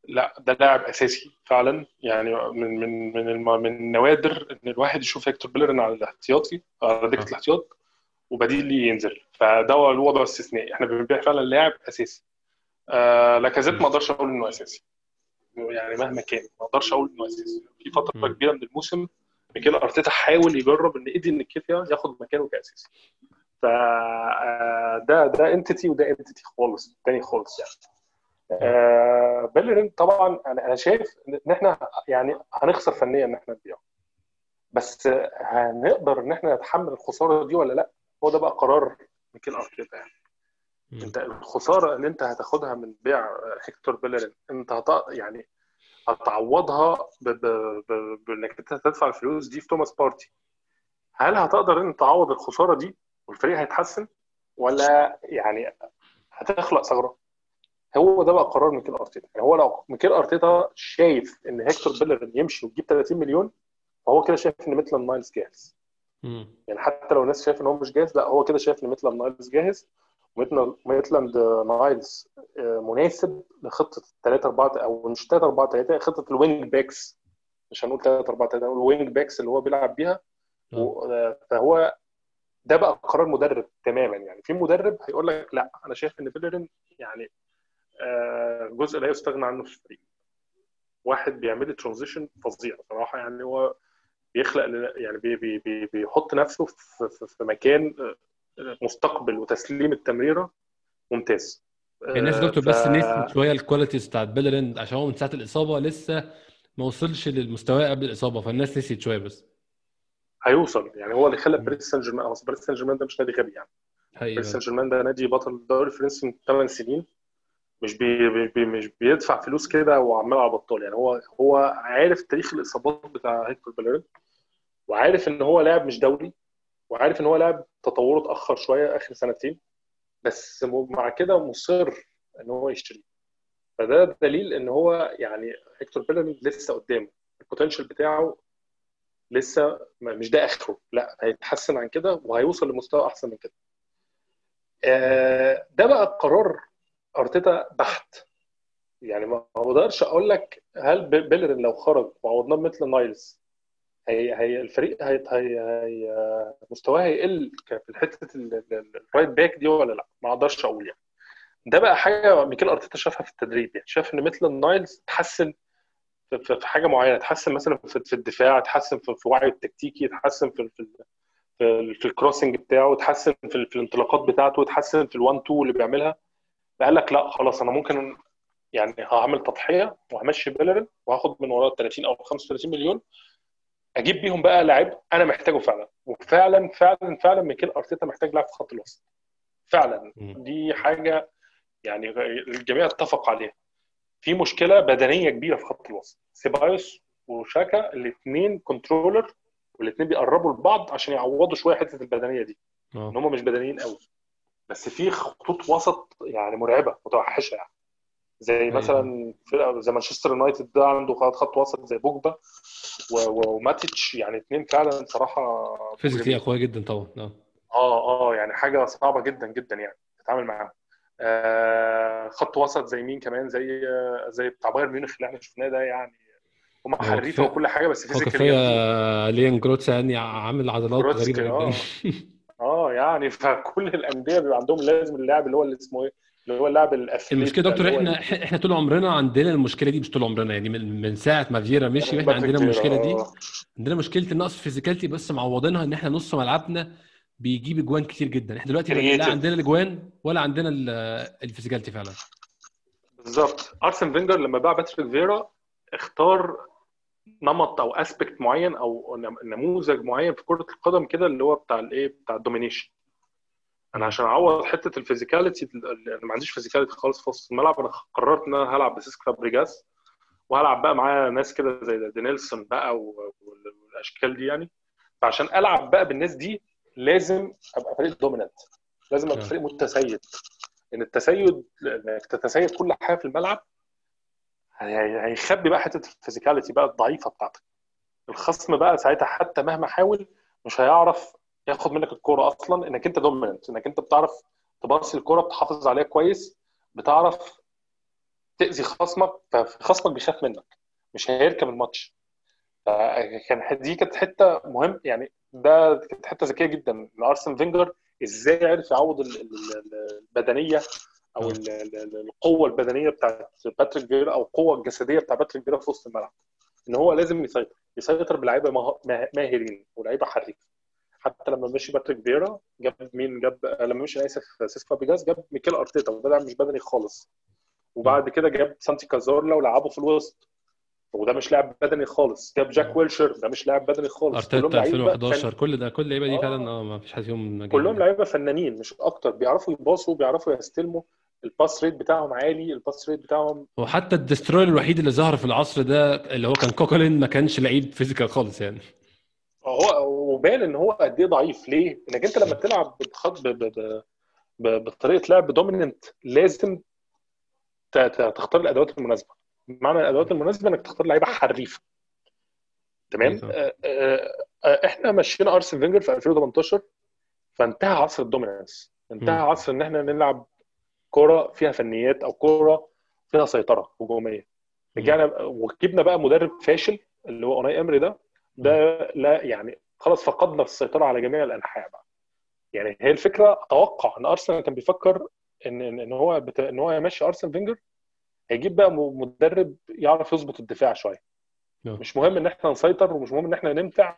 لا ده لاعب أساسي فعلا. يعني من من من الم- من النوادر إن الواحد يشوف هيكتور بيلرين على الاحتياطي على دكة آه. الاحتياط وبديل ليه ينزل. فده هو الوضع الاستثنائي. إحنا بنبيع فعلا لاعب أساسي. آه لاكازيت ما أقدرش أقول إنه أساسي. يعني مهما كان ما أقدرش أقول إنه أساسي. في فترة. كبيرة من الموسم ميكيل أرتيتا حاول يجرب إن إيدي نكيتيا ياخد مكانه كأساسي. ف آه، ده ده entity وده entity خالص تاني خالص. يعني آه بيلرين طبعا أنا شايف إن إحنا يعني هنخسر فنيا إن إحنا نبيعه. بس هنقدر إن إحنا نتحمل الخسارة دي ولا لأ؟ هو ده بقى قرار ميكيل أرتيتا يعني. أنت الخسارة اللي أنت هتاخدها من بيع هيكتور بيلرين أنت هت يعني هتعوضها. بإنك أنت تدفع الفلوس دي في توماس بارتي. هل هتقدر إن تعوض الخسارة دي؟ والفريق هيتحسن ولا يعني هتخلق ثغرة؟ هو ده بقى قرار ميكيل أرتيتا. يعني هو لو ميكيل أرتيتا شايف إن هيكتور بيلرين يمشي ويجيب 30 مليون فهو كده شايف إن ميتلاند نايلز جاهز. يعني حتى لو الناس شايف إن هو مش جاهز لأ هو كده شايف إن ميتلاند نايلز جاهز. وميتلاند ميتلاند نايلز آه، مناسب لخطة 3 4 أو مش 3 4 3 خطة ال wing backs. مش هنقول 3 4 3 هنقول ال wing backs اللي هو بيلعب بيها. آه. آه، فهو ده بقى قرار مدرب تماما. يعني في مدرب هيقول لك لا أنا شايف إن بيلرين يعني آه، جزء لا يستغنى عنه في الفريق. واحد بيعمل لي transition فظيع صراحة. يعني هو بيخلق يعني بي بي بي بيحط نفسه في, في, في مكان آه، مستقبل وتسليم التمريرة ممتاز. الناس آه، دكتور ف- بس نسيت شوية ال qualities بتاعت بيلرين عشان هو من ساعة الإصابة لسه ما وصلش للمستوى قبل الإصابة فالناس نسيت شوية بس. هيوصل. يعني هو اللي خلى. باريس سان جيرمان أصل باريس سان جيرمان ده مش نادي غبي يعني. باريس سان جيرمان ده نادي بطل الدوري الفرنسي من 8 سنين مش بي بي بي مش بيدفع فلوس كده وعمال على بطال. يعني هو هو عارف تاريخ الإصابات بتاع هيكتور بيلرين وعارف إن هو لاعب مش دولي وعارف إن هو لاعب تطوره اتأخر شوية آخر سنتين بس مع كده مصر إن هو يشتري فده دليل إن هو يعني هيكتور بيلرين لسه قدامه. ال potential بتاعه لسه مش ده آخره. لا هيتحسن عن كده وهيوصل لمستوى أحسن من كده. آه، ده بقى قرار أرتيتا بحت. يعني ما أقدرش أقول لك هل بي- بيلرين لو خرج وعوضناه ميتلاند نايلز هي هي الفريق هي هي هي مستواه هيقل في حتة ال- ال- ال right back دي ولا لا؟ ما أقدرش أقول يعني. ده بقى حاجة ميكيل أرتيتا شافها في التدريب يعني. شاف إن ميتلاند نايلز تحسن في, حاجة معينة تحسن مثلا في, في الدفاع تحسن في, في وعيه التكتيكي تحسن في في في, في ال crossing بتاعه تحسن في, ال- في الانطلاقات بتاعته تحسن في ال one two اللي بيعملها. فقال لك لا خلاص أنا ممكن يعني هعمل تضحية وهمشي بيلرين وهاخد من وراه 30 أو 35 مليون أجيب بيهم بقى لاعب أنا محتاجه فعلا. وفعلا فعلا فعلا ميكيل أرتيتا محتاج لاعب في خط الوسط. فعلا. دي حاجة يعني الجميع اتفق عليها. في مشكلة بدنية كبيرة في خط الوسط. سيبايوس وشاكا الاثنين controller والاثنين بيقربوا لبعض عشان يعوضوا شوية حتة البدنية دي. إن آه هم مش بدنيين قوي. بس في خطوط وسط يعني مرعبة متوحشة يعني. زي أيوه. مثلا فرقة زي مانشستر يونايتد ده عنده خط خط وسط زي بوجبا وماتيتش. يعني اثنين فعلا صراحة physically أقوياء جدا طبعا آه. آه آه يعني حاجة صعبة جدا جدا يعني تتعامل معاهم. آه خط وسط زي مين كمان زي آه زي بتاع بايرن ميونخ اللي إحنا شفناه ده يعني. هم حريفة وكل حاجة بس physical ليون جوريتسكا يعني عامل عضلات غريبة جدا. آه. <laughs> آه يعني فكل الأندية بيبقى عندهم لازم اللاعب اللي هو اللي اسمه إيه؟ اللي هو اللاعب ال athlete المشكلة دكتور إحنا إحنا طول عمرنا عندنا المشكلة دي مش طول عمرنا يعني من, من ساعة ما فييرا مشي باتريك عندنا المشكلة دي. عندنا مشكلة النقص physicality بس معوضينها إن إحنا نص ملعبنا بيجيب اجوان كتير جدا. إحنا دلوقتي لا عندنا الاجوان ولا عندنا ال- ال physicality فعلا. بالظبط. أرسن فينجر لما باع باتريك فيرا اختار نمط أو aspect معين أو نم- نموذج معين في كرة القدم كده اللي هو بتاع الايه بتاع ال domination أنا. عشان أعوض حتة ال physicality أنا ما عنديش physicality خالص في وسط الملعب. أنا قررت إن أنا هلعب بسيسك فابريجاس وهلعب بقى معايا ناس كده زي دينيلسون بقى والأشكال دي يعني. فعشان ألعب بقى بالناس دي لازم أبقى فريق dominant لازم أبقى آه فريق متسيد. إن التسيد إنك تتسيد كل حاجة في الملعب هي- هيخبي بقى حتة ال physicality بقى الضعيفة بتاعتك. الخصم بقى ساعتها حتى مهما حاول مش هيعرف ياخد منك الكورة أصلا. إنك أنت dominant إنك أنت بتعرف تباصي الكورة بتحافظ عليها كويس بتعرف تأذي خصمك فخصمك بيخاف منك مش هيركب الماتش. فكان دي كانت حتة مهم يعني ده كانت حتة ذكيه جدا ان ارسن فينجر إزاي عرف يعوض ال- ال- ال- البدنيه أو ال- ال- ال- القوه البدنيه بتاعت باتريك فيرا أو القوه الجسديه بتاع باتريك فيرا في وسط الملعب. ان هو لازم يسيطر. يسيطر بلعيبه ماهرين ولاعيبه حريفه حتى لما مشي باتريك فيرا جاب مين؟ جاب لما مشي أنا آسف سيسك فابريجاس جاب ميكيل أرتيتا وده لاعب مش بدني خالص. وبعد كده جاب سانتي كازورلا ولعبه في الوسط. وده مش لاعب بدني خالص. جاب جاك آه. ويلشير ده مش لاعب بدني خالص. أرتيتا لعيبة 2011 فن كل ده كل اللعيبة دي فعلا آه ما فيش حد فيهم كلهم لعيبة فنانين مش أكتر. بيعرفوا يباصوا بيعرفوا يستلموا. ال pass rate بتاعهم عالي ال pass rate بتاعهم وحتى ال destroyer الوحيد اللي ظهر في العصر ده اللي هو كان كوكلين ما كانش لعيب physical خالص يعني. هو وبان إن هو قد إيه ضعيف. ليه؟ إنك أنت لما تلعب بخط ب- ب- ب- بطريقة لعب dominant لازم ت- تختار الأدوات المناسبة. معنى الأدوات المناسبة إنك تختار لعيبة حريفة. تمام؟ آه، آه، آه، إحنا مشينا أرسن فينجر في 2018 فانتهى عصر ال dominance. انتهى مم. عصر إن إحنا نلعب كوره فيها فنيات أو كوره فيها سيطرة هجومية. رجعنا وجبنا بقى مدرب فاشل اللي هو أوناي إمري ده. ده لا يعني خلاص فقدنا السيطرة على جميع الأنحاء بقى. يعني هي الفكرة أتوقع إن أرسنال كان بيفكر إن إن هو بت... إن هو يمشي أرسن فينجر هيجيب بقى مدرب يعرف يظبط الدفاع شوية. آه. مش مهم إن إحنا نسيطر ومش مهم إن إحنا نمتع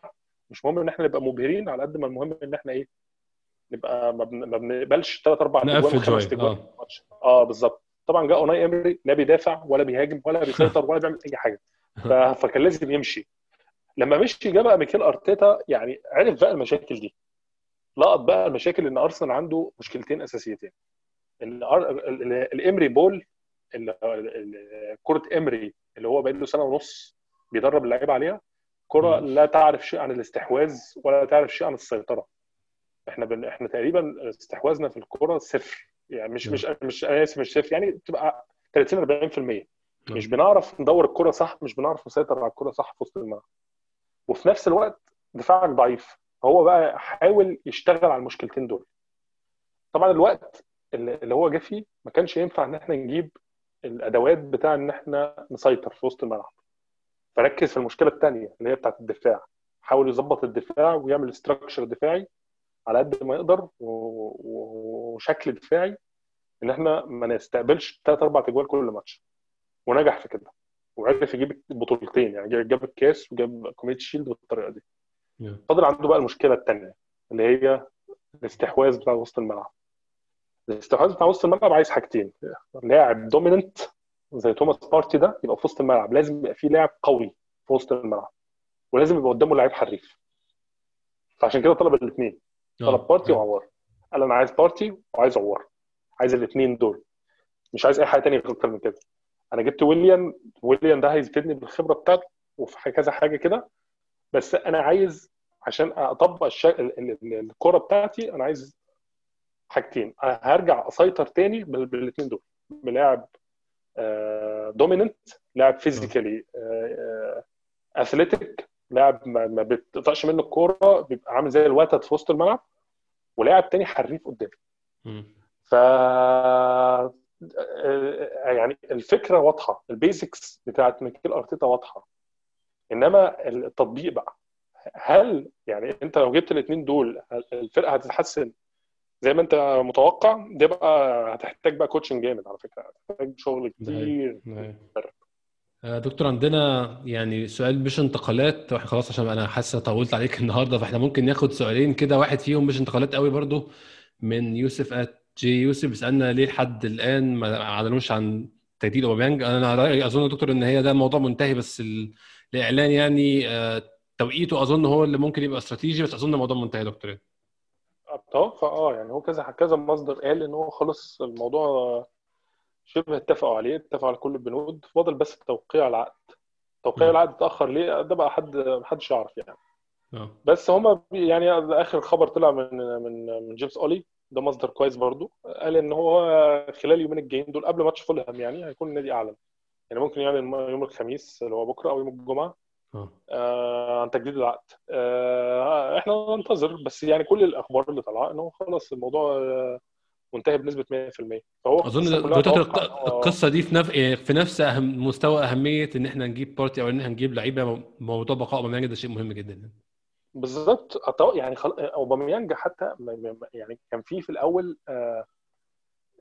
مش مهم إن إحنا نبقى مبهرين على قد ما المهم إن إحنا إيه نبقى ما بن- ما بنقبلش ثلاث أربع أجوان شوية اجوان آه. آه بالظبط. طبعا جاء أوناي إمري لا بيدافع ولا بيهاجم ولا بيسيطر ولا بيعمل أي حاجة. <laughs> ف... فكان لازم يمشي. لما مشي جه بقى ميكيل أرتيتا يعني عرف بقى المشاكل دي. لقط بقى المشاكل إن أرسنال عنده مشكلتين أساسيتين. إن الإمري بول كرة امري اللي هو بقى له سنة ونص بيدرب اللعيبة عليها كرة. لا تعرف شيء عن الاستحواذ ولا تعرف شيء عن السيطرة. إحنا بن... إحنا تقريبا استحواذنا في الكرة صفر. يعني مش مش مش أنا آسف مش صفر يعني بتبقى 30 40% مش بنعرف ندور الكرة صح مش بنعرف نسيطر على الكرة صح في وسط الملعب. وفي نفس الوقت دفاعك ضعيف. هو بقى حاول يشتغل على المشكلتين دول. طبعا الوقت اللي اللي هو جه فيه ما كانش ينفع إن إحنا نجيب الأدوات بتاع إن إحنا نسيطر في وسط الملعب. فركز في المشكلة الثانية اللي هي بتاعت الدفاع. حاول يظبط الدفاع ويعمل استراكشر دفاعي على قد ما يقدر وشكل دفاعي إن إحنا ما نستقبلش ثلاث أربع اجوال كل ماتش. ونجح في كده. وعرف يجيب بطولتين. يعني جاب الكاس وجاب Community Shield بالطريقة دي. فضل عنده بقى المشكلة الثانية اللي هي الاستحواذ بتاع وسط الملعب. الاستحواذ بتاع وسط الملعب عايز حاجتين. لاعب dominant زي توماس بارتي ده يبقى في وسط الملعب. لازم يبقى فيه لاعب قوي في وسط الملعب. ولازم يبقى قدامه لعيب حريف. فعشان كده طلب الاثنين. طلب آه بارتي آه. وعوار. قال أنا عايز بارتي وعايز عوار. عايز الاثنين دول. مش عايز أي حاجة تانية أكتر من كده. أنا جبت ويليان. ويليان ده هيفيدني بالخبرة بتاعته وفي كذا حاجة كده. بس أنا عايز عشان أطبق الش... ال- ال- ال- الكورة بتاعتي أنا عايز حاجتين. أنا هرجع أسيطر تاني بالاثنين دول. بلاعب dominant لاعب physically athletic لاعب ما بتقطعش منه الكورة بيبقى عامل زي الوتد في وسط الملعب ولاعب تاني حريف قدامي. ف آه، يعني الفكرة واضحة. ال basics بتاعت ميكيل أرتيتا واضحة. إنما التطبيق بقى هل يعني أنت لو جبت الاثنين دول الفرقة هتتحسن؟ زي ما انت متوقع ده بقى هتحتاج بقى coaching جامد على فكرة. هتحتاج شغل. كتير. آه، دكتور عندنا يعني سؤال مش انتقالات. وإحنا خلاص عشان أنا حاسس طولت عليك <laughs> النهارده فإحنا ممكن ناخد سؤالين كده. واحد فيهم مش انتقالات قوي برضو من يوسف ات جي يوسف. بيسألنا ليه لحد الآن ما أعلنوش عن تجديد أوباميانج. أنا رأيي أظن يا دكتور إن هي ده موضوع منتهي بس ال- الإعلان يعني آه، توقيته أظن هو اللي ممكن يبقى استراتيجي بس أظن الموضوع منتهي يا دكتور. أتوقع آه يعني هو كذا كذا مصدر قال إن هو خلص الموضوع شبه اتفقوا عليه اتفقوا على كل البنود فاضل بس توقيع العقد. توقيع. العقد اتأخر ليه؟ ده بقى حد محدش يعرف يعني. آه. بس هما يعني آخر خبر طلع من من من جيمس أولي ده مصدر كويس برضو قال إن هو خلال اليومين الجايين دول قبل ماتش فولهام يعني هيكون النادي اعلن يعني ممكن يعني يوم الخميس اللي هو بكرة أو يوم الجمعة آه. عن تجديد العقد. آه إحنا ننتظر بس يعني كل الأخبار اللي طالعة إنه خلاص الموضوع آه، منتهي بنسبة 100% فهو أظن القصة دي في نفس في نفس أهم مستوى أهمية إن إحنا نجيب بارتي أو إن إحنا نجيب لعيبة موضوع بقاء أوباميانج ده شيء مهم جدا. بالظبط. يعني خل... أوباميانج حتى يعني كان في في الأول آه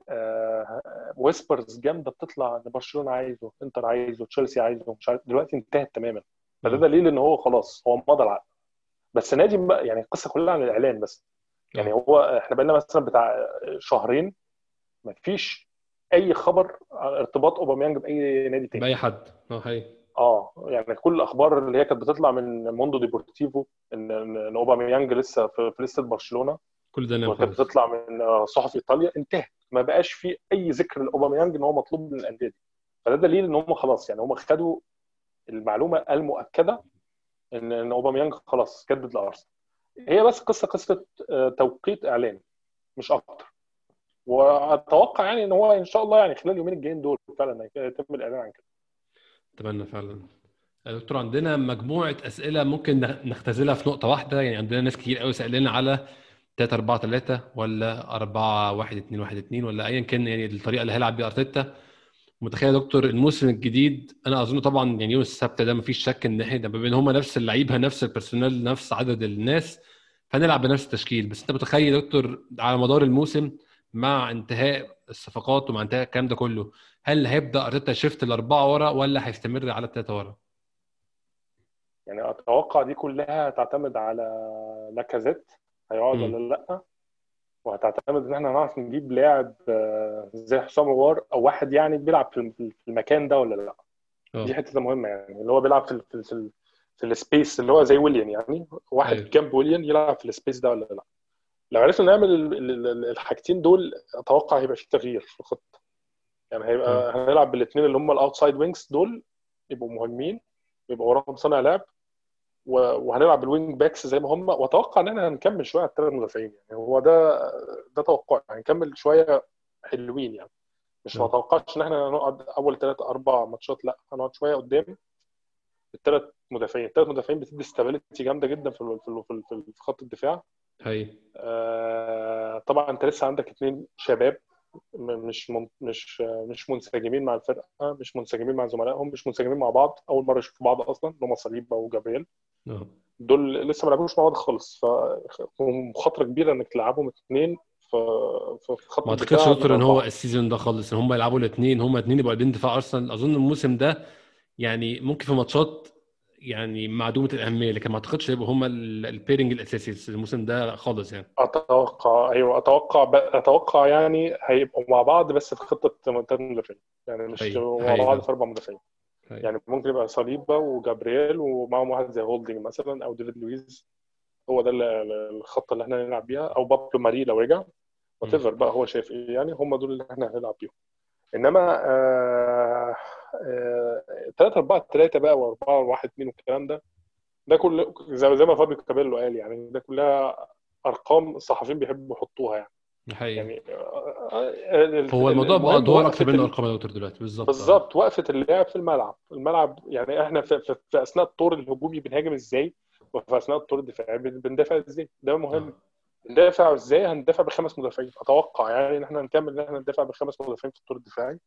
آه whispers جامدة بتطلع إن برشلونة عايزه إنتر عايزه تشيلسي عايزه مش عارف دلوقتي انتهت تماما. فده. دليل إن هو خلاص هو مضى العقد. بس نادي بقى يعني القصة كلها عن الإعلان بس. يعني هو إحنا بقالنا مثلا بتاع شهرين ما فيش أي خبر عن ارتباط أوباميانج بأي نادي تاني. بأي حد. آه حقيقي. آه يعني كل الأخبار اللي هي كانت بتطلع من موندو ديبورتيفو إن إن أوباميانج لسه في list ة برشلونة. كل ده نام وكانت خالص بتطلع من صحف إيطاليا. انتهت. ما بقاش في أي ذكر لأوباميانج إن هو مطلوب من الأندية دي. فده دليل إن هم خلاص يعني هم خدوا المعلومة المؤكدة ان إن أوباميانج خلاص جدد لأرسنال. هي بس قصة قصة آه، توقيت إعلان مش أكتر. وأتوقع يعني إن هو إن شاء الله يعني خلال اليومين الجايين دول فعلا هيتم الإعلان عن كده. أتمنى فعلا. يا دكتور عندنا مجموعة أسئلة ممكن نخ- نختزلها في نقطة واحدة. يعني عندنا ناس كتير قوي سالنا على 3 4 3 ولا 4 1 2 1 2 ولا ايا كان يعني الطريقة اللي هيلعب بيها أرتيتا. متخيل يا دكتور الموسم الجديد أنا أظن طبعا يعني يوم السبت ده مفيش شك إن إحنا بما ان هم نفس اللعيبة نفس البرسونال نفس عدد الناس فنلعب بنفس التشكيل بس أنت متخيل يا دكتور على مدار الموسم مع انتهاء الصفقات ومع انتهاء الكلام ده كله هل هيبدأ ارتيتا شيفت الأربعة ورا ولا هيستمر على الثلاثه ورا؟ يعني أتوقع دي كلها تعتمد على لاكازيت هيقعد. ولا لأ وهتعتمد إن إحنا هنعرف نجيب لاعب آه، زي حسام عوار أو واحد يعني بيلعب في المكان ده ولا لأ. دي آه حتة مهمة يعني اللي هو بيلعب في في في, في ال space اللي هو زي ويليان يعني واحد أيوه. جنب ويليان يلعب في ال space ده ولا لأ. لو عرفنا نعمل ال- ال- ال- الحاجتين دول أتوقع هيبقى في تغيير في الخطة. يعني هيبقى هنلعب بالاثنين اللي هم ال outside wings دول يبقوا مهاجمين يبقى وراهم صانع لعب وهنلعب بال wing backs زي ما هم. وأتوقع إن إحنا هنكمل شوية على الثلاث مدافعين. يعني هو ده ده توقع هنكمل شوية حلوين يعني. مش ما اتوقعش إن إحنا هنقعد أول ثلاث أربع ماتشات لأ هنقعد شوية قدام. الثلاث مدافعين الثلاث مدافعين بتدي stability جامدة جدا في في في خط الدفاع. هي آه، طبعا أنت لسه عندك اثنين شباب. مش من- مش مش منسجمين مع الفرقة مش منسجمين مع زملائهم مش منسجمين مع بعض. أول مرة يشوفوا بعض أصلا اللي هم صليبا وجابرييل آه. دول لسه ما لعبوش مع بعض خالص. فمخاطره كبيرة إنك تلعبهم اثنين في خط ما أعتقدش دكتور إن هو ال season ده خالص إن هم يلعبوا الاثنين هم اثنين يبقوا قلبين دفاع أرسنال. أظن الموسم ده يعني ممكن في ماتشات يعني معدومة الأهمية لكن ما أعتقدش هيبقوا هم ال pairing الاساسي الموسم ده خالص يعني. أتوقع أيوه أتوقع ب... أتوقع يعني هيبقوا مع بعض بس في خطة ثلاث مدافعين يعني مش مع بعض في أربع مدافعين. يعني ممكن يبقى صليبا وجابرييل ومعاهم واحد زي هولدنج مثلا أو ديفيد لويز. هو ده ال- ال- الخطة اللي إحنا هنلعب بيها. أو بابلو ماري لو رجع. وات بقى هو شايف إيه يعني. هم دول اللي إحنا هنلعب بيهم. إنما آه 3 4 3 بقى و4 1 2 والكلام ده ده كله زي زي ما فابيو كابيلو قال يعني ده كلها أرقام الصحفيين بيحبوا يحطوها يعني. الحقيقة يعني آه، آه، هو الموضوع بقى أدوار وقفة أكتر ال- أرقام دكتور دلوقتي. بالظبط. آه. بالظبط وقفة اللاعب في الملعب. الملعب يعني إحنا في, في, في أثناء الطور الهجومي بنهاجم إزاي؟ وفي أثناء الطور الدفاعي بن- بندافع إزاي؟ ده مهم. ندافع إزاي هندافع بخمس مدافعين؟ أتوقع يعني إن إحنا هنكمل إن إحنا ندافع بخمس مدافعين في الطور الدفاعي.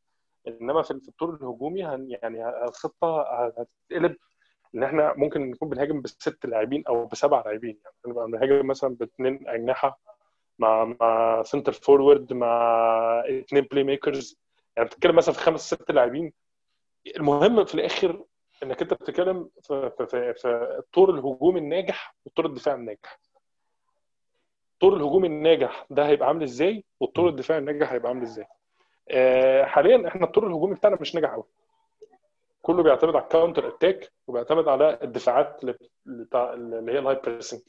إنما في الطور الهجومي هن يعني الخطة هتتقلب إن إحنا ممكن نكون بنهاجم بست لاعبين أو بسبع لاعبين. يعني نبقى بنهاجم مثلا باثنين أجنحة مع مع center forward مع اثنين playmakers يعني بتتكلم مثلا في خمس ست لاعبين. المهم في الآخر إنك أنت بتتكلم في في في, في الطور الهجومي الناجح والطور الدفاعي الناجح. الطور الهجومي الناجح ده هيبقى عامل إزاي؟ والطور الدفاعي الناجح هيبقى عامل إزاي؟ آه، حاليا إحنا الطور الهجومي بتاعنا مش ناجح قوي كله بيعتمد على ال counter attack وبيعتمد على الدفاعات اللي هي ال high pressing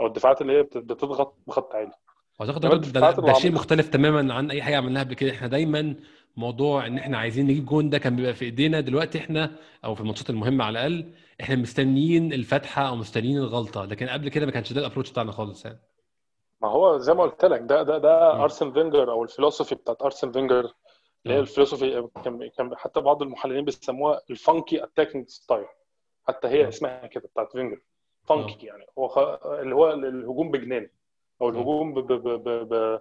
أو الدفاعات اللي هي بت- بتضغط بخط عالي. أعتقد ده, ده, شيء مختلف تماما عن أي حاجة عملناها قبل كده. إحنا دايما موضوع إن إحنا عايزين نجيب جون ده كان بيبقى في إيدينا. دلوقتي إحنا أو في الماتشات المهمة على الأقل إحنا مستنيين الفتحة أو مستنيين الغلطة. لكن قبل كده ما كانش ده ال approach بتاعنا خالص يعني. ما هو زي ما قلت لك ده ده ده. أرسن فينجر أو الفلسفي بتاعت أرسن فينجر اللي هي آه. الفلسفي كان كان حتى بعض المحللين بيسموها ال funky attacking style حتى هي آه. اسمها كده بتاعت فينجر funky يعني هو خ... اللي هو الهجوم بجنان أو الهجوم ب... ب... ب... ب...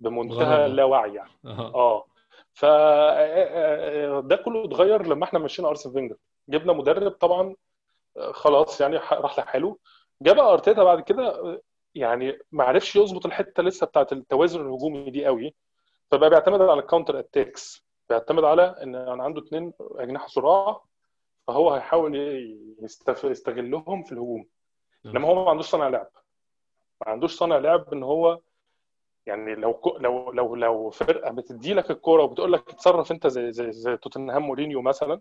بمنتهى. اللاوعي يعني آه ف ده كله اتغير لما إحنا مشينا أرسن فينجر جبنا مدرب طبعا آه، خلاص يعني راح لحاله جاب أرتيتا بعد كده آه، يعني ما عرفش يظبط الحتة لسه بتاعت التوازن الهجومي دي قوي فبقى بيعتمد على ال counter attacks بيعتمد على إن أنا عنده اثنين أجنحة سراع فهو هيحاول يستغلهم في الهجوم. إنما هو ما عندوش صانع لعب. ما عندوش صانع لعب إن هو يعني لو لو لو لو فرقة بتدي لك الكورة وبتقول لك اتصرف أنت زي زي زي توتنهام مورينيو مثلا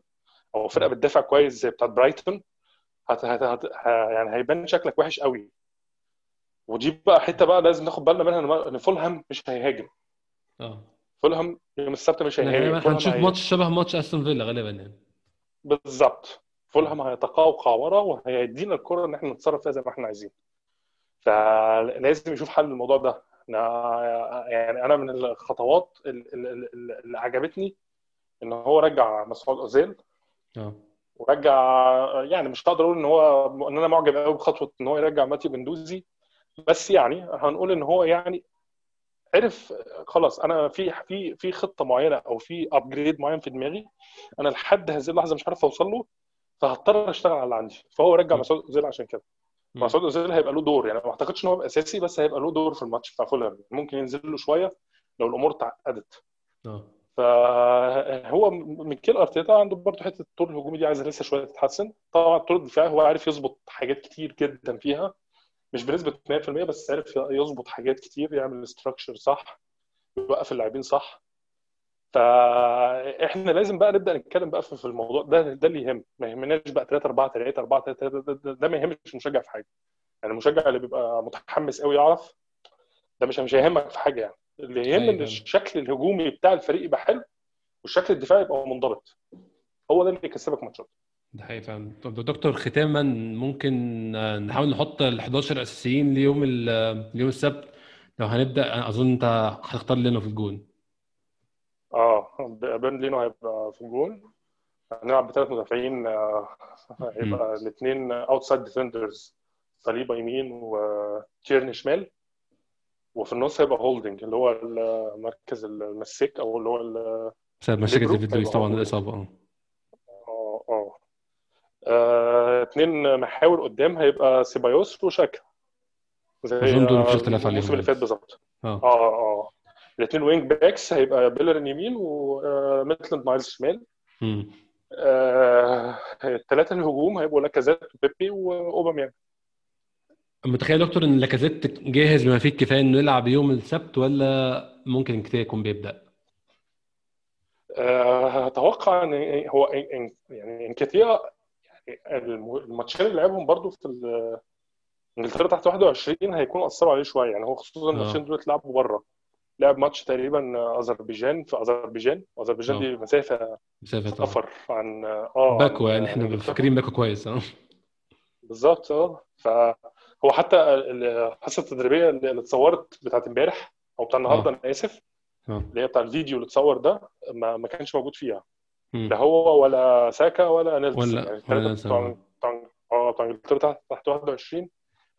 أو فرقة بتدافع كويس زي بتاعت برايتون هت هت هت يعني هيبان شكلك وحش قوي. ودي بقى حتة بقى لازم ناخد بالنا منها إن فولهام مش هيهاجم. آه. فولهام يوم السبت مش هيهاجم. هنشوف هي- ماتش شبه ماتش أستون فيلا غالبا يعني. بالظبط. فولهام هيتقوقع ورا وهيدينا الكرة إن إحنا نتصرف فيها زي ما إحنا عايزين. فلازم يشوف حل الموضوع ده. يعني أنا من الخطوات ال- ال- ال- اللي عجبتني إن هو رجع مسعود أوزيل. آه. ورجع يعني مش هقدر أقول إن هو إن أنا معجب قوي بخطوة إن هو يرجع ماتيو جندوزي بس يعني هنقول إن هو يعني عرف خلاص أنا في في في خطة معينة أو في upgrade معين في دماغي أنا لحد هذه اللحظة مش عارف أوصل له فهضطر أشتغل على اللي عندي. فهو رجع. مسعود أوزيل عشان كده. مسعود أوزيل هيبقى له دور يعني ما أعتقدش إن هو أساسي بس هيبقى له دور في الماتش بتاع فولهام ممكن ينزل له شوية لو الأمور تعقدت. آه. فهو ميكيل أرتيتا عنده برضه حتة الطور الهجومي دي عايزة لسه شوية تتحسن. طبعا الطور الدفاعي هو عارف يظبط حاجات كتير جدا فيها. مش بنسبة 100% بس عارف يظبط حاجات كتير يعمل استراكشر صح يوقف اللاعبين صح. فاحنا لازم بقى نبدأ نتكلم بقى في الموضوع ده ده اللي يهم. ما يهمناش بقى 3 4 3 4 3 ده, ما يهمش المشجع في حاجة. يعني المشجع اللي بيبقى متحمس قوي يعرف ده مش مش هيهمك في حاجة يعني. اللي يهم أيوة إن فاهم. الشكل الهجومي بتاع الفريق يبقى حلو والشكل الدفاعي يبقى منضبط. هو ده اللي يكسبك ماتشات. ده حقيقي فعلا. طب دكتور ختاما ممكن آه، نحاول نحط ال 11 أساسيين ليوم ال- ليوم السبت. لو هنبدأ أنا أظن أنت هتختار لنا في الجون. آه بيرن لينو هيبقى في الجون. هنلعب بثلاث مدافعين آه، هيبقى الاثنين outside defenders صليبا يمين وتيرني شمال. وفي النص هيبقى هولدنج اللي هو المركز المساك أو اللي هو بسبب مشاكل ديفيد لويس طبعا. الإصابة. آه. آه، اتنين محاور قدام هيبقى سيبايوس وشاكا. زي أظن دول مفيش آه، اختلاف عليهم الموسم اللي فات بالظبط. آه. آه آه الاثنين wing backs هيبقى بيلرين يمين وميتلاند نايلز شمال. مم. آه، الثلاثه الهجوم هيبقوا لاكازيت وبيبي وأوباميانج. متخيل دكتور إن لاكازيت جاهز بما فيه الكفاية إنه يلعب يوم السبت ولا ممكن كتير يكون بيبدأ؟ آه، أتوقع إن هو يعني يعني الم- الماتشين اللي لعبهم برضو في انجلترا تحت 21 هيكونوا أثروا عليه شوية. يعني هو خصوصا الماتشين دول اتلعبوا بره. لعب ماتش تقريبا أذربيجان في أذربيجان. أذربيجان آه. دي مسافة مسافة طبعا سفر عن آه باكو عن يعني إحنا فاكرين باكو كويس آه. بالظبط آه. فهو حتى الحصة التدريبية اللي اتصورت بتاعت امبارح أو بتاع النهارده أنا آسف اللي هي بتاع الفيديو اللي اتصور ده ما, ما كانش موجود فيها. لا هو ولا ساكا ولا نيلسون. ولا يعني بتوع آه بتوع إنجلترا تحت تحت 21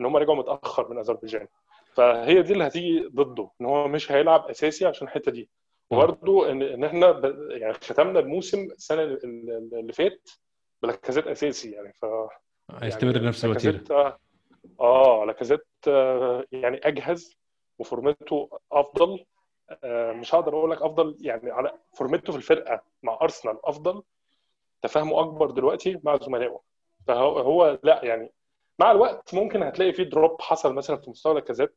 إن هم رجعوا متأخر من أذربيجان. فهي دي اللي هتيجي ضده إن هو مش هيلعب أساسي عشان الحتة دي. وبرده ان إن إحنا ب... يعني ختمنا الموسم السنة اللي فات بلاكازيت أساسي يعني ف هيستمر يعني بنفس الوتيرة. آه آه، لاكازيت آه، يعني أجهز وفورمته أفضل مش هقدر أقول لك أفضل يعني على فورمته في الفرقة مع ارسنال أفضل. تفاهمه أكبر دلوقتي مع زملائه. فهو هو لا يعني مع الوقت ممكن هتلاقي في دروب حصل مثلا في مستوى لاكازيت.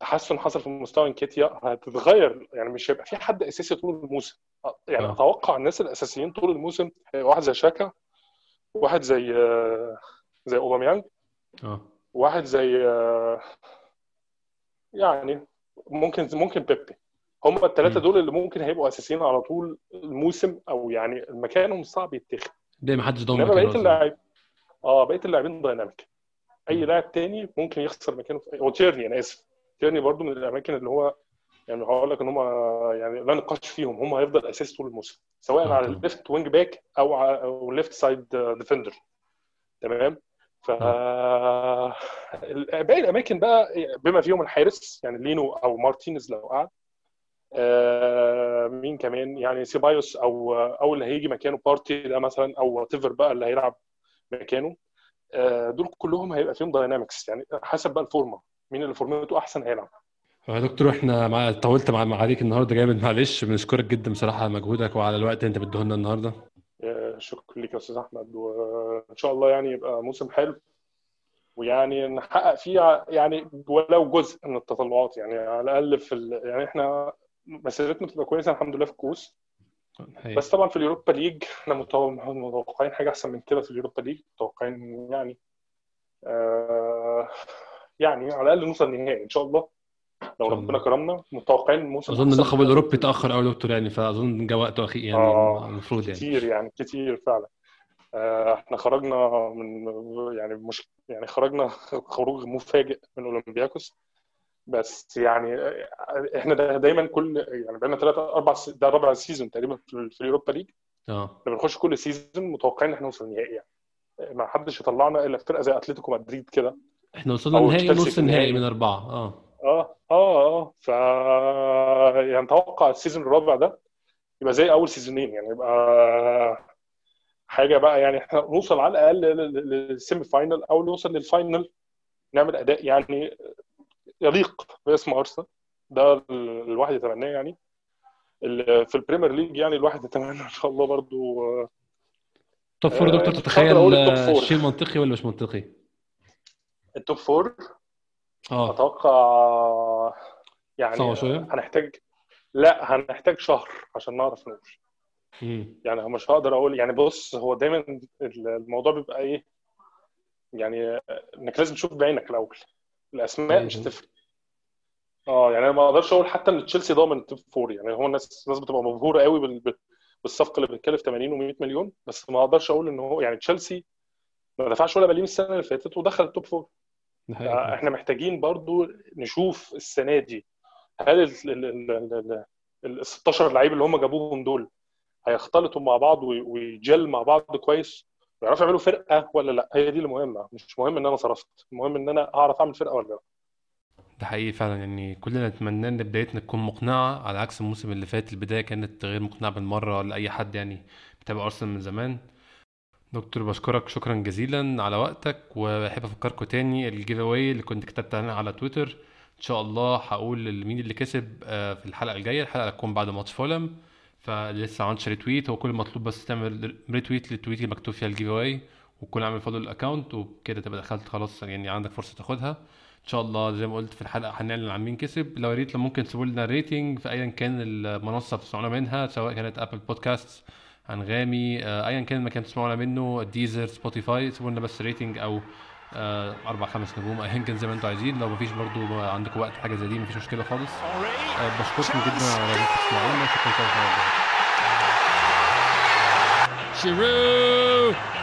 تحسن حصل في مستوى إنكيتيا. هتتغير يعني مش هيبقى في حد أساسي طول الموسم. يعني آه. أتوقع الناس الأساسيين طول الموسم واحد زي شاكا واحد زي آه، زي أوباميانج آه. واحد زي آه، يعني ممكن ممكن بيبي. هم الثلاثه. دول اللي ممكن هيبقوا أساسيين على طول الموسم أو يعني مكانهم صعب يتاخد. ده محدش ضامن إنما مكانه بقيه اللاعب آه بقية اللاعبين dynamic أي. لاعب تاني ممكن يخسر مكانه في هو تيرني أنا آسف. تيرني برضو من الأماكن اللي هو يعني هقول لك إن هم يعني لا نقاش فيهم. هم هيفضل اساسي طول الموسم سواء آه على ال left wing back أو على أو left side defender تمام؟ ف آه باقي الأماكن بقى بما فيهم الحارس يعني لينو أو مارتينيز لو قعد آه، مين كمان؟ يعني سيبايوس أو أو اللي هيجي مكانه بارتي ده مثلا أو whatever بقى اللي هيلعب مكانه. آه، دول كلهم هيبقى فيهم داينامكس يعني حسب بقى الفورمة مين اللي فورمته أحسن هيلعب. يا دكتور إحنا مع... طولت مع... عليك النهارده جامد معلش بنشكرك جدا بصراحة على مجهودك وعلى الوقت اللي أنت بتديه لنا النهارده. آه، شكرا لك يا أستاذ أحمد وإن شاء الله يعني يبقى موسم حلو. ويعني نحقق فيه يعني ولو جزء من التطلعات. يعني على الأقل في ال... يعني إحنا مسيرتنا تبقى كويسة الحمد لله في الكؤوس. بس طبعا في ال Europa League إحنا متو- متوقعين حاجة أحسن من كده في ال Europa League. متوقعين يعني آه يعني على الأقل نوصل نهائي إن شاء الله. لو ربنا كرمنا متوقعين الموسم أظن اللقب الأوروبي ده اتأخر قوي دكتور يعني فأظن جه وقته اخير يعني آه المفروض يعني. كتير يعني كتير فعلا. آه إحنا خرجنا من يعني مش يعني خرجنا <laughs> خروج مفاجئ من أولمبياكوس. بس يعني آه، إحنا دا- دايما كل يعني بقالنا ثلاثة أربع ده رابع season تقريبا في, ال Europa League. آه. بنخش كل season متوقعين ان إحنا نوصل نهائي يعني. ما حدش يطلعنا إلا فرقة زي أتلتيكو مدريد كده. إحنا وصلنا النهائي ونص النهائي من النهائي أربعة آه. آه آه آه. ف يعني نتوقع ال season الرابع ده يبقى زي أول season ين يعني يبقى حاجة بقى يعني إحنا نوصل على الأقل لل- لل semi final أو نوصل لل final نعمل أداء يعني يليق باسم أرسنال. ده ال- الواحد يتمناه يعني. في ال Premier League يعني الواحد يتمنى إن شاء الله برضو top four دكتور تتخيل آه، four. الشيء منطقي ولا مش منطقي؟ ال top four؟ آه. أتوقع يعني هنحتاج لا هنحتاج شهر عشان نعرف امم يعني مش هقدر أقول يعني بص هو دايما الموضوع بيبقى إيه؟ يعني إنك لازم تشوف بعينك الأول. الأسماء مش هتفرق آه يعني أنا ما أقدرش أقول حتى إن تشيلسي ضامن ال top four. يعني هو الناس الناس بتبقى مبهورة قوي بال- بالصفقة اللي بتكلف 80 و100 مليون. بس ما أقدرش أقول إن هو يعني تشيلسي ما دفعش ولا مليم السنة اللي فاتت ودخل ال top four. فاحنا محتاجين برضو نشوف السنة دي هل ال ال ال ال ال ال 16 لعيب اللي هم جابوهم دول هيختلطوا مع بعض وي- ويجل مع بعض كويس؟ ويعرفوا يعملوا فرقة ولا لأ؟ هي دي المهمه مش مهم إن أنا صرفت المهم إن أنا أعرف أعمل فرقة ولا لأ. ده حقيقي فعلا يعني كلنا نتمنى إن بدايتنا تكون مقنعة على عكس الموسم اللي فات البداية كانت غير مقنعة بالمرة لأي حد يعني بتابع أرسنال من زمان. دكتور بشكرك شكرا جزيلا على وقتك وبحب أفكركم تاني ال giveaway اللي كنت كتبت عنها على تويتر. إن شاء الله هقول مين اللي كسب آه، في الحلقة الجاية. الحلقة هتكون بعد ماتش فولهام فلو لسه ما عملتش retweet هو كل المطلوب بس تعمل retweet لل tweet اللي مكتوب فيها ال giveaway وتكون عامل follow ال account وبكده تبقى دخلت خلاص يعني عندك فرصة تاخدها. إن شاء الله زي ما قلت في الحلقة هنعلن عن مين كسب. لو يا ريت ممكن تسيبوا لنا rating في ايا كان المنصة بتسمعونا منها سواء كانت Apple Podcast انغامي آه، ايا كان المكان تسمعونا منه ديزر سبوتيفاي سيبوا لنا بس rating أو آه، أربع خمس نجوم ايا كان زي ما أنتم عايزين. لو مفيش برضو عندكم وقت حاجة زي دي مفيش مشكلة خالص. آه، بشكركم جدا على ان أنتوا تسمعونا. شكرا Giroud. Yes,